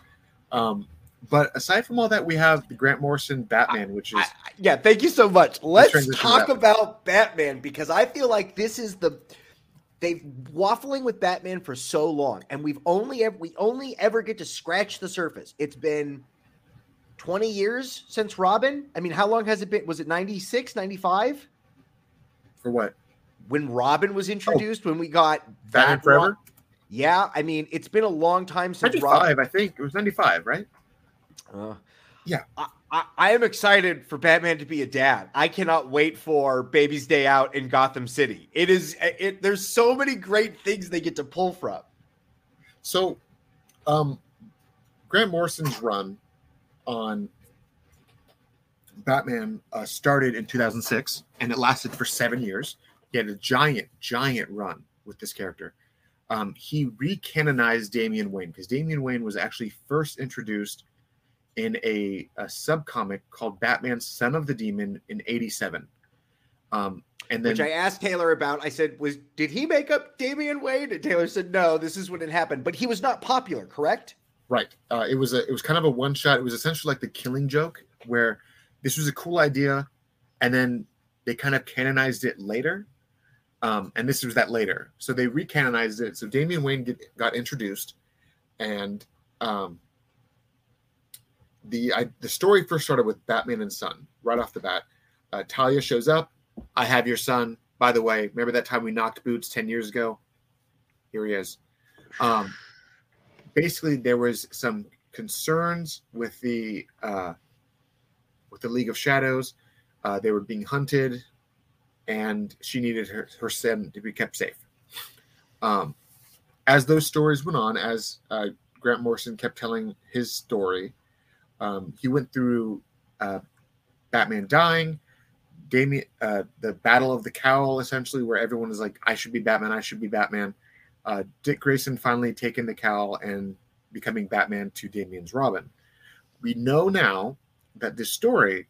Um, but aside from all that, we have the Grant Morrison Batman, which is I, I, yeah. Thank you so much. Let's talk about Batman because I feel like this is the they've waffling with Batman for so long, and we've only ever we only ever get to scratch the surface. It's been 20 years since Robin. I mean, how long has it been? Was it 96, 95? For what? When Robin was introduced, oh, when we got Batman Forever? Yeah, I mean, it's been a long time since 95, Robin. I think. It was 95, right? Uh, yeah. I, I, am excited for Batman to be a dad. I cannot wait for Baby's Day Out in Gotham City. It is it there's so many great things they get to pull from. So um Grant Morrison's run on Batman uh, started in 2006 and it lasted for seven years. He had a giant, giant run with this character. Um, he recanonized Damian Wayne because Damian Wayne was actually first introduced in a, a subcomic called Batman Son of the Demon in 87. Um, and then, Which I asked Taylor about. I said, "Was did he make up Damian Wayne?" And Taylor said, "No, this is when it happened." But he was not popular, correct? Right. Uh, it was a it was kind of a one shot. It was essentially like the Killing Joke, where this was a cool idea, and then they kind of canonized it later. Um, and this was that later. So they recanonized it. So Damian Wayne get, got introduced, and um, the I, the story first started with Batman and Son right off the bat. Uh, Talia shows up. I have your son. By the way, remember that time we knocked boots ten years ago? Here he is. Um, basically, there was some concerns with the uh, with the League of Shadows. Uh, they were being hunted, and she needed her, her son to be kept safe. Um, as those stories went on, as uh, Grant Morrison kept telling his story, um, he went through uh, Batman dying, Damian, uh, the Battle of the Cowl, essentially, where everyone is like, "I should be Batman. I should be Batman." Uh, Dick Grayson finally taking the cowl and becoming Batman to Damian's Robin. We know now that this story,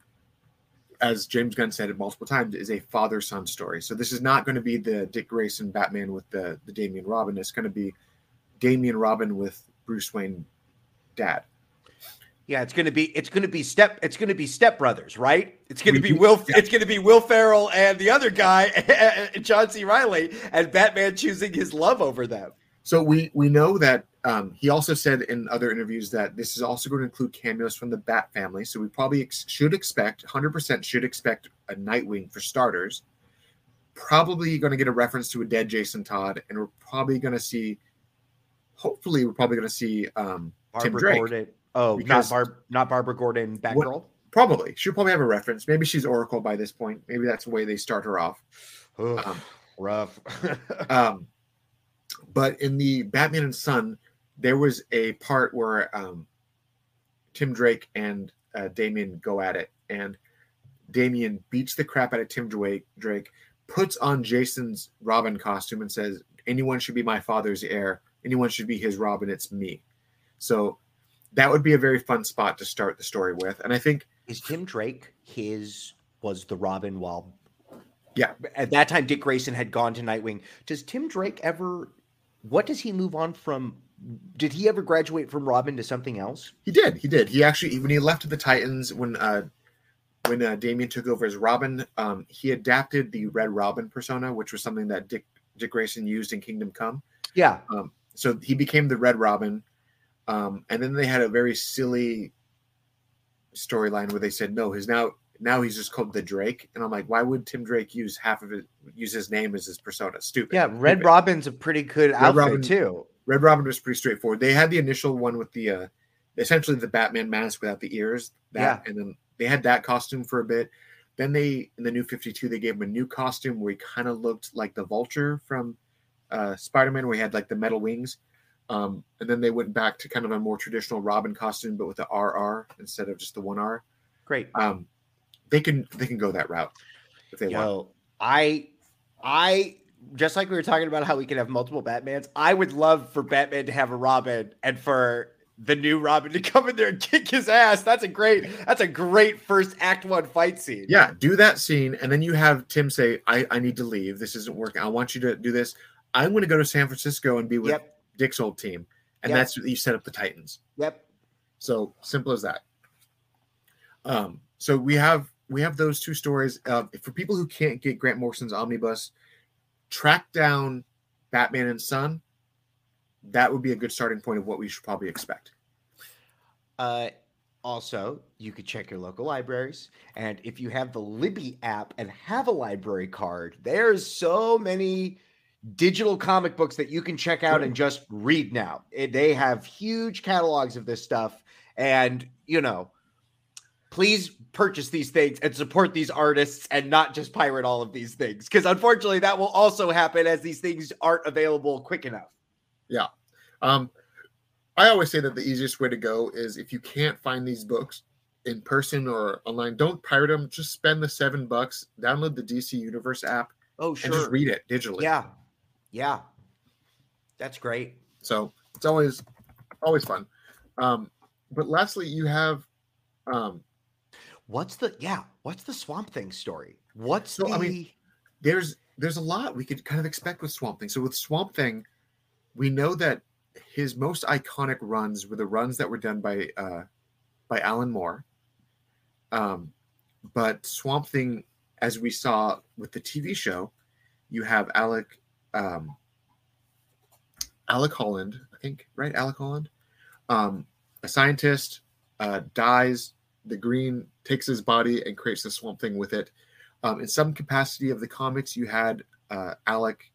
as James Gunn said it multiple times, is a father-son story. So this is not going to be the Dick Grayson Batman with the the Damian Robin. It's going to be Damian Robin with Bruce Wayne dad. Yeah, it's gonna be it's gonna be step it's gonna be step brothers, right? It's gonna be Will it's gonna be Will Ferrell and the other guy, John C. Reilly, and Batman choosing his love over them. So we we know that um, he also said in other interviews that this is also going to include cameos from the Bat family. So we probably ex- should expect 100% should expect a Nightwing for starters. Probably going to get a reference to a dead Jason Todd, and we're probably going to see. Hopefully, we're probably going to see um, Tim Drake. Gordon. Oh, because not Barb, not Barbara Gordon, Batgirl. Probably she'll probably have a reference. Maybe she's Oracle by this point. Maybe that's the way they start her off. Ugh, um, rough. um, but in the Batman and Son, there was a part where um, Tim Drake and uh, Damian go at it, and Damian beats the crap out of Tim Drake. Drake puts on Jason's Robin costume and says, "Anyone should be my father's heir. Anyone should be his Robin. It's me." So that would be a very fun spot to start the story with. And I think is Tim Drake his was the Robin while yeah at that time Dick Grayson had gone to Nightwing. Does Tim Drake ever what does he move on from did he ever graduate from Robin to something else? He did. He did. He actually when he left the Titans when uh when uh, Damian took over as Robin, um, he adapted the Red Robin persona, which was something that Dick Dick Grayson used in Kingdom Come. Yeah. Um, so he became the Red Robin. Um, and then they had a very silly storyline where they said, no, his now now he's just called the Drake. And I'm like, why would Tim Drake use half of it, use his name as his persona? Stupid. Yeah, Red Stupid. Robin's a pretty good Red outfit Robin, too. Red Robin was pretty straightforward. They had the initial one with the uh essentially the Batman mask without the ears. That, yeah. And then they had that costume for a bit. Then they in the new 52, they gave him a new costume where he kind of looked like the vulture from uh Spider-Man, where he had like the metal wings. Um, and then they went back to kind of a more traditional Robin costume, but with the RR instead of just the one R. Great. Um, they can they can go that route if they Yo, want. I I just like we were talking about how we can have multiple Batmans. I would love for Batman to have a Robin and for the new Robin to come in there and kick his ass. That's a great that's a great first act one fight scene. Yeah, do that scene and then you have Tim say, I, I need to leave. This isn't working. I want you to do this. I'm going to go to San Francisco and be with yep. Dick's old team, and yep. that's you set up the Titans. Yep. So simple as that. Um, so we have we have those two stories. Uh, for people who can't get Grant Morrison's omnibus, track down Batman and Son. That would be a good starting point of what we should probably expect. Uh, also, you could check your local libraries, and if you have the Libby app and have a library card, there's so many digital comic books that you can check out and just read now. They have huge catalogs of this stuff. And, you know, please purchase these things and support these artists and not just pirate all of these things. Because unfortunately, that will also happen as these things aren't available quick enough. Yeah. Um, I always say that the easiest way to go is if you can't find these books in person or online, don't pirate them. Just spend the seven bucks, download the DC Universe app. Oh, sure. And just read it digitally. Yeah. Yeah, that's great. So it's always always fun. Um, but lastly, you have um, what's the yeah? What's the Swamp Thing story? What's so, the? I mean, there's there's a lot we could kind of expect with Swamp Thing. So with Swamp Thing, we know that his most iconic runs were the runs that were done by uh, by Alan Moore. Um, but Swamp Thing, as we saw with the TV show, you have Alec um, Alec Holland, I think, right? Alec Holland, um, a scientist, uh, dies. The Green takes his body and creates the Swamp Thing with it. Um, in some capacity of the comics, you had uh, Alec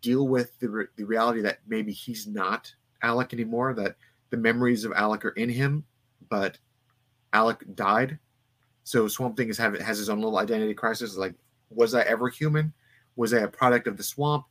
deal with the, re- the reality that maybe he's not Alec anymore, that the memories of Alec are in him, but Alec died. So Swamp Thing is have, has his own little identity crisis. Like, was I ever human? Was I a product of the swamp?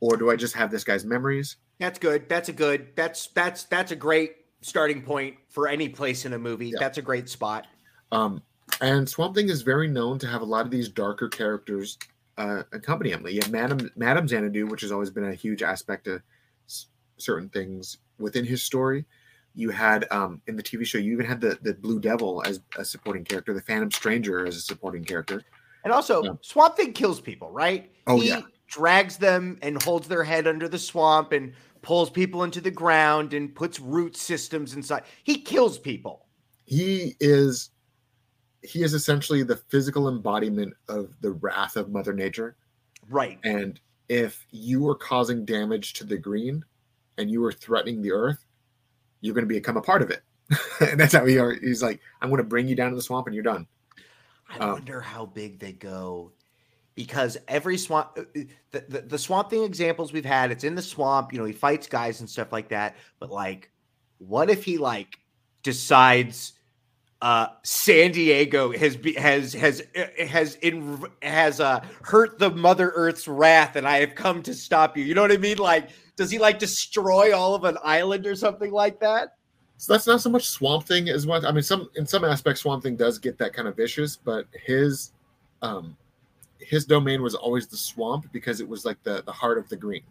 Or do I just have this guy's memories? That's good. That's a good. That's that's that's a great starting point for any place in a movie. Yeah. That's a great spot. Um, And Swamp Thing is very known to have a lot of these darker characters uh, accompany him. You have Madam Madam Xanadu, which has always been a huge aspect of s- certain things within his story. You had um, in the TV show, you even had the the Blue Devil as a supporting character, the Phantom Stranger as a supporting character. And also, Yeah. Swamp Thing kills people, right? Oh, he yeah. Drags them and holds their head under the swamp and pulls people into the ground and puts root systems inside. He kills people. He is he is essentially the physical embodiment of the wrath of Mother Nature. Right. And if you are causing damage to the green and you are threatening the earth, you're going to become a part of it. and that's how he are. He's like, I'm going to bring you down to the swamp and you're done. I Um, wonder how big they go because every swamp, uh, uh, the, the, the swamp thing examples we've had, it's in the swamp, you know, he fights guys and stuff like that. But like, what if he like decides uh San Diego has has has uh, has in has uh hurt the mother earth's wrath and I have come to stop you. You know what I mean? Like does he like destroy all of an island or something like that? So that's not so much Swamp Thing as much. I mean, some in some aspects, Swamp Thing does get that kind of vicious, but his um his domain was always the swamp because it was like the the heart of the green,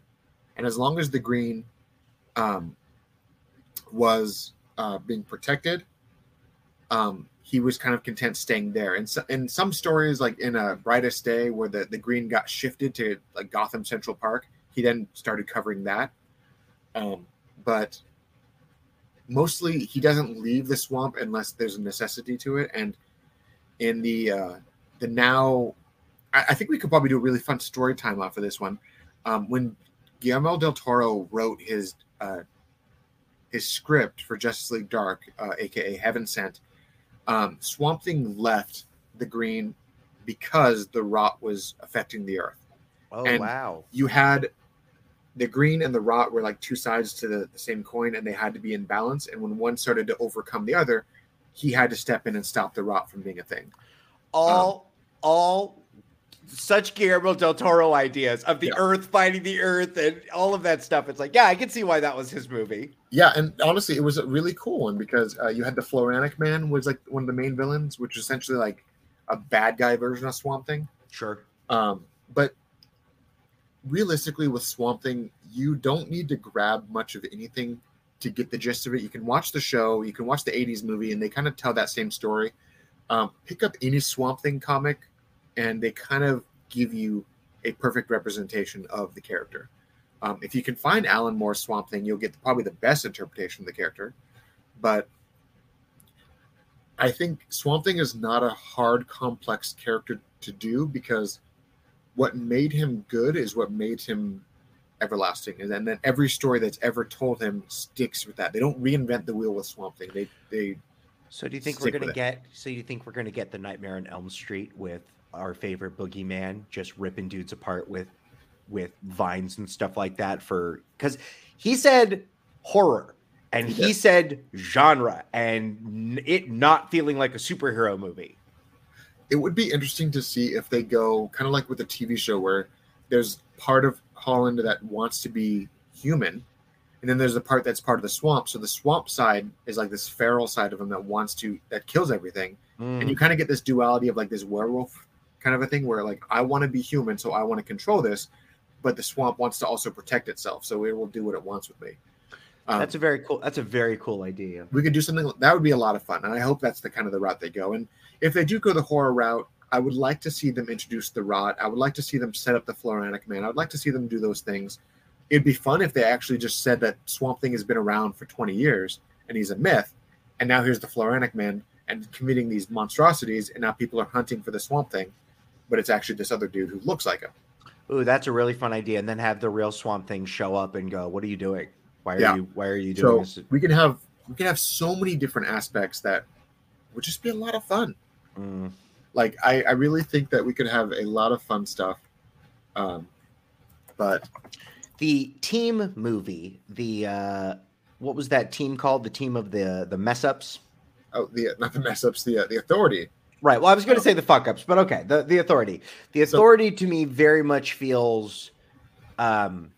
and as long as the green um was uh, being protected, um he was kind of content staying there. And so, in some stories, like in a Brightest Day, where the the green got shifted to like Gotham Central Park, he then started covering that. Um, but mostly he doesn't leave the swamp unless there's a necessity to it and in the uh the now i, think we could probably do a really fun story time off of this one. Um when guillermo del toro wrote his uh his script for justice league dark uh, aka heaven sent um swamp thing left the green because the rot was affecting the earth. Oh And- wow. you had the green and the rot were like two sides to the, the same coin and they had to be in balance. And when one started to overcome the other he had to step in and stop the rot from being a thing. All all such Guillermo del Toro ideas of the Yeah. earth fighting the earth and all of that stuff. It's like, yeah, I can see why that was his movie. yeah and honestly it was a really cool one because uh, you had the floronic man was like one of the main villains which is essentially like a bad guy version of swamp thing Sure. um, but realistically with swamp thing you don't need to grab much of anything to get the gist of it you can watch the show you can watch the 80s movie and they kind of tell that same story um, pick up any swamp thing comic and they kind of give you a perfect representation of the character. Um, if you can find alan moore's swamp thing you'll get probably the best interpretation of the character. But i think swamp thing is not a hard complex character to do because what made him good is what made him everlasting. And then, then every story that's ever told him sticks with that. They don't reinvent the wheel with swamp thing. They they So do you think we're gonna get? So you think we're gonna get the Nightmare on Elm Street with our favorite boogeyman just ripping dudes apart with with vines and stuff like that for because he said horror and He did. said genre and it not feeling like a superhero movie. it would be interesting to see if they go kind of like with the TV show where there's part of Holland that wants to be human, and then there's the part that's part of the swamp. So the swamp side is like this feral side of him that wants to that kills everything, and you mm. kind of get this duality of like this werewolf kind of a thing where like I want to be human, so I want to control this, but the swamp wants to also protect itself, so it will do what it wants with me. Um, That's a very cool. That's a very cool idea. we could do something that would be a lot of fun and i hope that's the kind of the route they go and if they do go the horror route i would like to see them introduce the rot i would like to see them set up the floronic man i would like to see them do those things it'd be fun if they actually just said that swamp thing has been around for 20 years and he's a myth and now here's the floronic man and committing these monstrosities and now people are hunting for the swamp thing but it's actually this other dude who looks like him Ooh, that's a really fun idea. And then have the real Swamp Thing show up and go, "What are you doing? Why are Yeah. you? Why are you doing so this?" we can have we can have so many different aspects that would just be a lot of fun Mm. like I, I really think that we could have a lot of fun stuff um but The team movie, the uh, what was that team called? The team of the the mess ups. oh the not the mess ups the uh, the authority Right. Well, I was going to say the fuck ups, but okay. The the authority. The So- authority to me very much feels um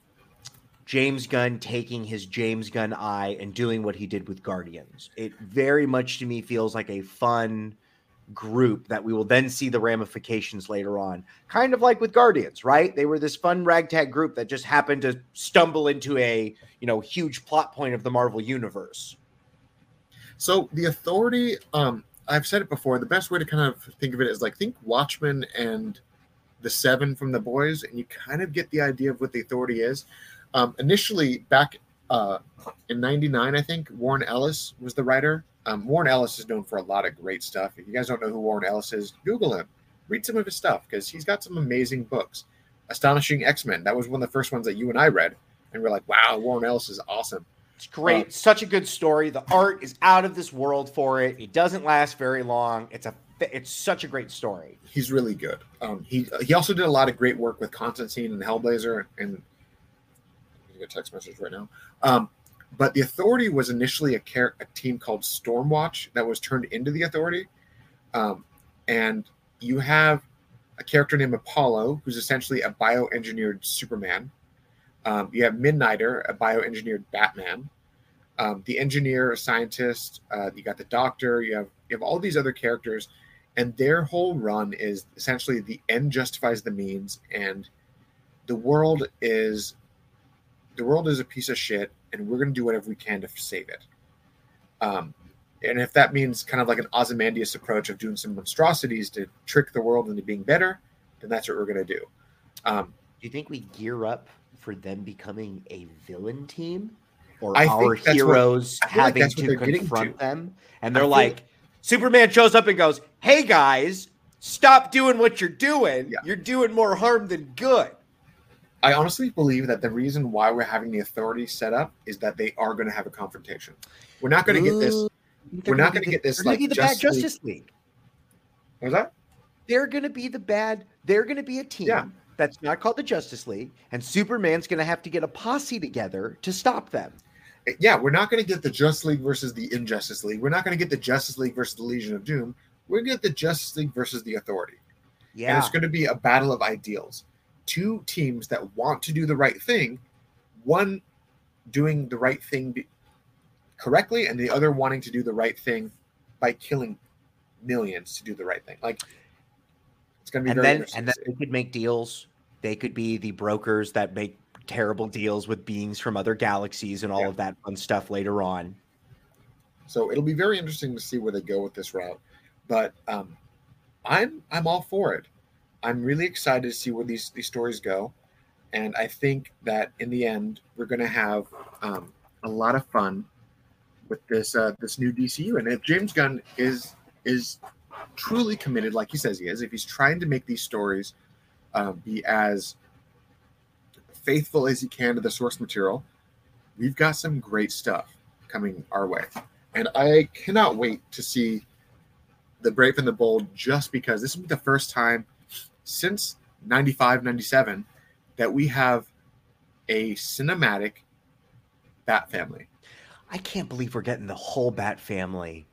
James Gunn taking his James Gunn eye and doing what he did with Guardians. It very much to me feels like a fun group that we will then see the ramifications later on. Kind of like with Guardians, right? They were this fun ragtag group that just happened to stumble into a, you know, huge plot point of the Marvel universe. So the authority, um, I've said it before, the best way to kind of think of it is like think Watchmen and the seven from the boys, and you kind of get the idea of what the authority is. Um, initially, back uh, in '99, I think Warren Ellis was the writer. Um, Warren Ellis is known for a lot of great stuff. If you guys don't know who Warren Ellis is, Google him, read some of his stuff because he's got some amazing books. Astonishing X Men, that was one of the first ones that you and I read, and we're like, wow, Warren Ellis is awesome. It's great. Such a good story. The art is out of this world for it. It doesn't last very long. It's a it's such a great story. He's really good. Um, he he also did a lot of great work with Constantine and Hellblazer. And a text message right now. Um, but the Authority was initially a, car- a team called Stormwatch that was turned into the Authority. Um, and you have a character named Apollo, who's essentially a bioengineered Superman. Um, you have Midnighter, a bioengineered Batman. Um, the engineer, a scientist. Uh, you got the doctor. You have you have all these other characters and their whole run is essentially the end justifies the means and the world is the world is a piece of shit and we're to do whatever we can to save it um, and if that means kind of like an ozymandias approach of doing some monstrosities to trick the world into being better then that's what we're to do um, do you think we gear up for them becoming a villain team or I our heroes what, having like to confront to. them and they're like Superman shows up and goes, "Hey guys, stop doing what you're doing. Yeah. You're doing more harm than good." I honestly believe that the reason why we're having the authority set up is that they are going to have a confrontation. We're not going to get this. We're not going to get this like the Justice bad Justice League. League. What's that? They're going to be the bad. They're going to be a team yeah. That's not called the Justice League, and Superman's going to have to get a posse together to stop them eh, yeah, we're not going to get the Justice League versus the Injustice League. We're not going to get the Justice League versus the Legion of Doom. We're going to get the Justice League versus the Authority. Yeah. And it's going to be a battle of ideals. Two teams that want to do the right thing, one doing the right thing correctly, and the other wanting to do the right thing by killing millions to do the right thing. Like, it's going to be and then, And then they could make deals. They could be the brokers that make terrible deals with beings from other galaxies and all yeah. of that fun stuff later on. So it'll be very interesting to see where they go with this route. But um, I'm I'm all for it. I'm really excited to see where these these stories go, and I think that in the end we're going to have um, a lot of fun with this uh, this new DCU. And if James Gunn is is truly committed, like he says he is, if he's trying to make these stories uh, be as faithful as you can to the source material, we've got some great stuff coming our way. And I cannot wait to see the Brave and the Bold just because this will be the first time since 95, 97 that we have a cinematic Bat family. I can't believe we're getting the whole Bat family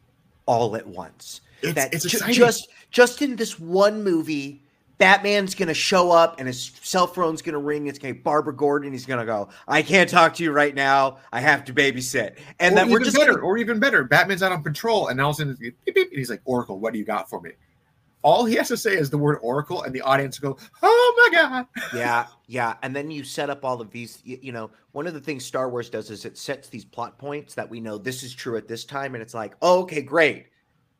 all at once. It's, that it's ju- just just in this one movie Batman's gonna show up and his cell phone's gonna ring. It's gonna be Barbara Gordon. He's gonna go. I can't talk to you right now. I have to babysit. And or that we're just better, gonna... or even better. Batman's out on patrol, and all of a sudden, beep, beep, and he's like, "Oracle, what do you got for me?" All he has to say is the word Oracle, and the audience go, "Oh my god!" Yeah, yeah. And then you set up all of these. You, you know, one of the things Star Wars does is it sets these plot points that we know this is true at this time, and it's like, oh, okay, great.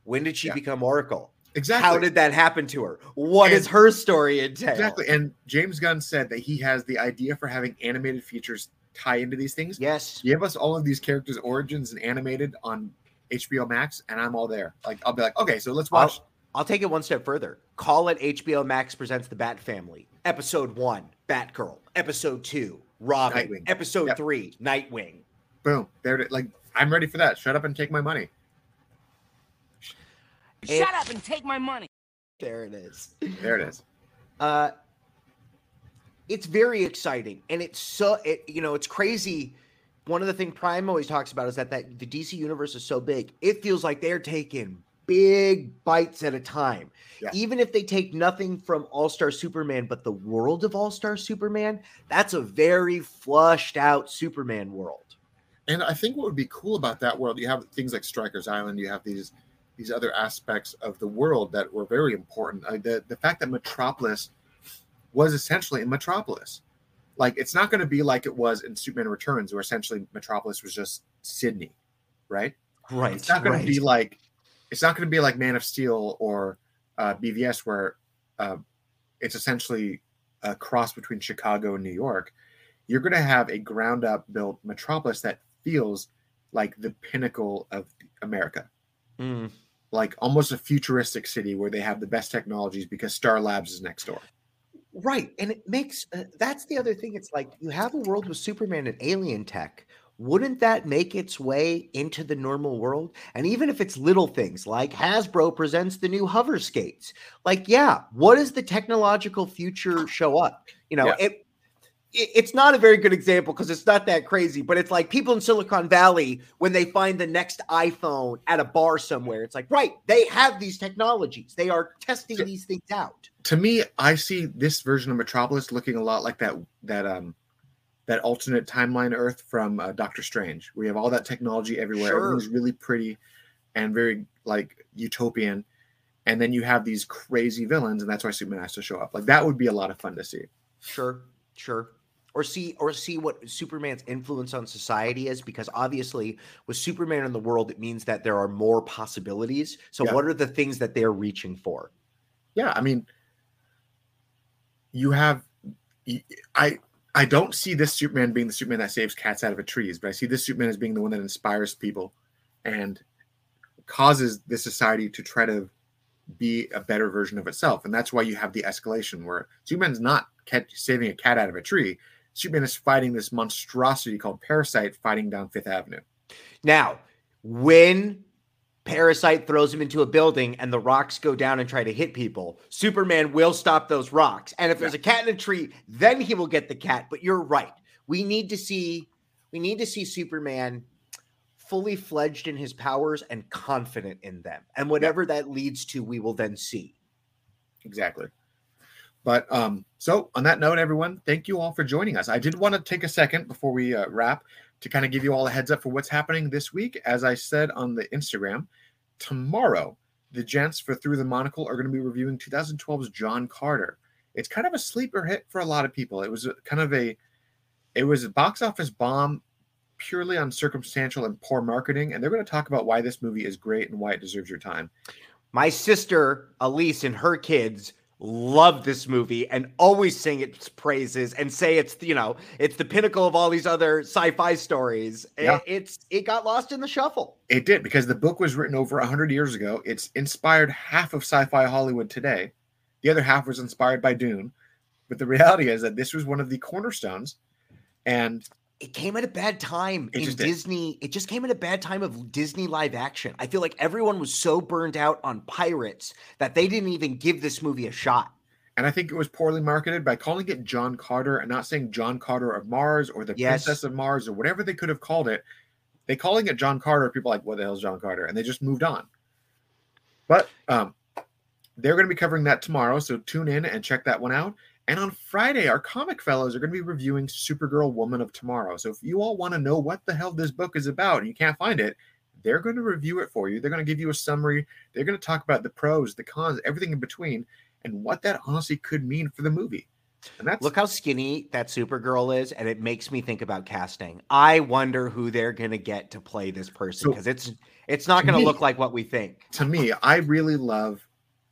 When did she yeah. become Oracle? Exactly. How did that happen to her? What and, is her story entail? Exactly. And James Gunn said that he has the idea for having animated features tie into these things. Yes. Give us all of these characters' origins and animated on HBO Max, and I'm all there. Like I'll be like, okay, so let's watch. I'll, I'll take it one step further. Call it HBO Max presents the Bat Family. Episode one, Batgirl. Episode two, Robin. Nightwing. Episode yep. three, Nightwing. Boom. There. It is. Like I'm ready for that. Shut up and take my money. Shut up and take my money. There it is. There it is. Uh, it's very exciting, and it's so it, you know it's crazy. One of the things Prime always talks about is that that the DC universe is so big, it feels like they're taking big bites at a time. Yeah. Even if they take nothing from All Star Superman, but the world of All Star Superman, that's a very flushed out Superman world. And I think what would be cool about that world, you have things like Stryker's Island, you have these these other aspects of the world that were very important. Uh, the the fact that Metropolis was essentially in Metropolis, like it's not going to be like it was in Superman Returns, where essentially Metropolis was just Sydney, right? Right. It's not going right. to be like it's not going to be like Man of Steel or uh, BVS, where uh, it's essentially a cross between Chicago and New York. You're going to have a ground up built metropolis that feels like the pinnacle of America, Mm. Like almost a futuristic city where they have the best technologies because Star Labs is next door. Right. And it makes uh, that's the other thing. It's like you have a world with Superman and alien tech. Wouldn't that make its way into the normal world? And even if it's little things like Hasbro presents the new hover skates, like, yeah, what does the technological future show up? You know, Yeah. it, it it's not a very good example because it's not that crazy, but it's like people in Silicon Valley when they find the next iPhone at a bar somewhere, it's like, right, they have these technologies. They are testing these things out. to me, I see this version of Metropolis looking a lot like that that um that alternate timeline Earth from uh, Doctor Strange. We have all that technology everywhere. Sure. Everything's really pretty and very like utopian. And then you have these crazy villains, and that's why Superman has to show up. Like that would be a lot of fun to see. Sure, sure. Or see or see what Superman's influence on society is because obviously with Superman in the world it means that there are more possibilities. So Yeah. what are the things that they're reaching for? Yeah, I mean, you have I I don't see this Superman being the Superman that saves cats out of a trees, but I see this Superman as being the one that inspires people and causes the society to try to be a better version of itself. And that's why you have the escalation where Superman's not saving a cat out of a tree. Superman is fighting this monstrosity called Parasite fighting down Fifth Avenue. Now, when Parasite throws him into a building and the rocks go down and try to hit people, Superman will stop those rocks. And if there's a cat in a tree, then he will get the cat. But you're right. We need to see we need to see Superman fully fledged in his powers and confident in them. And whatever that leads to, we will then see. Exactly. But um, so on that note, everyone, thank you all for joining us. I did want to take a second before we uh, wrap to kind of give you all a heads up for what's happening this week. As I said on the Instagram, tomorrow the gents for Through the Monocle are going to be reviewing 2012's John Carter. It's kind of a sleeper hit for a lot of people. It was kind of a, it was a box office bomb purely on circumstantial and poor marketing, and they're going to talk about why this movie is great and why it deserves your time. My sister Elise and her kids love this movie and always sing its praises and say it's you know it's the pinnacle of all these other sci-fi stories. Yeah. It's it got lost in the shuffle. It did because the book was written over 100 years ago. It's inspired half of sci fi Hollywood today. The other half was inspired by Dune. But the reality is that this was one of the cornerstones. And It came at a bad time in. Disney. It just came at a bad time of Disney live action. I feel like everyone was so burned out on pirates that they didn't even give this movie a shot. and I think it was poorly marketed by calling it John Carter and not saying John Carter of Mars or the Yes. Princess of Mars or whatever they could have called it. They calling it John Carter, people like, what the hell is John Carter? And they just moved on. But um, they're going to be covering that tomorrow. So tune in and check that one out. And on Friday, our comic fellows are going to be reviewing Supergirl Woman of Tomorrow. So if you all want to know what the hell this book is about and you can't find it, they're going to review it for you. They're going to give you a summary. They're going to talk about the pros, the cons, everything in between, and what that honestly could mean for the movie. And that's Look how skinny that Supergirl is, and it makes me think about casting. I wonder who they're gonna get to play this person So, because it's it's not gonna look like what we think. to me, I really love.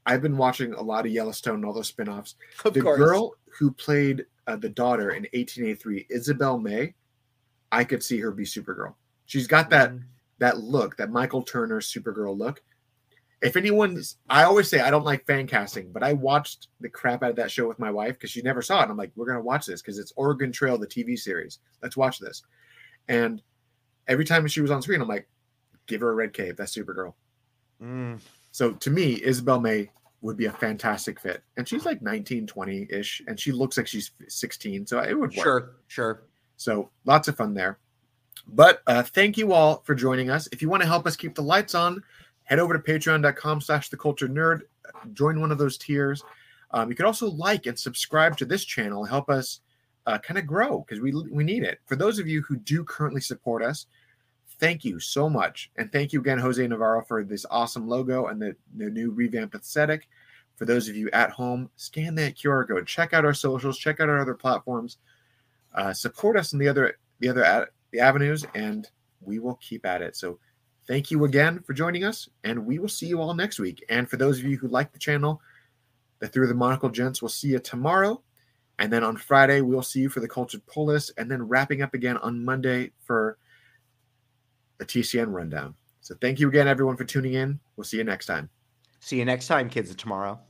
I've been watching a lot of Yellowstone and all those spin-offs. Of the course. girl who played uh, the daughter in 1883, Isabel May, I could see her be Supergirl. She's got that Mm. that look, that Michael Turner Supergirl look. If anyone's, I always say I don't like fan casting, but I watched the crap out of that show with my wife because she never saw it. And I'm like, we're gonna watch this because it's Oregon Trail, the TV series. Let's watch this. And every time she was on screen, I'm like, give her a red cape. That's Supergirl. Mm. So to me, Isabel May would be a fantastic fit. And she's like 19, 20 ish, and she looks like she's 16. So it would work. Sure, sure. So lots of fun there. But uh, thank you all for joining us. If you want to help us keep the lights on, head over to patreon.com slash the culture nerd. Join one of those tiers. Um, you can also like and subscribe to this channel, help us uh, kind of grow because we we need it. For those of you who do currently support us, thank you so much. And thank you again, Jose Navarro, for this awesome logo and the, the new revamped aesthetic. For those of you at home, scan that QR code. Check out our socials. Check out our other platforms. Uh, support us in the other the other ad, the avenues, and we will keep at it. So, thank you again for joining us, and we will see you all next week. And for those of you who like the channel, the Through the Monocle Gents, will see you tomorrow. And then on Friday, we'll see you for the Cultured Pull List, and then wrapping up again on Monday for the TCN rundown. So thank you again, everyone, for tuning in. We'll see you next time. See you next time, kids of tomorrow.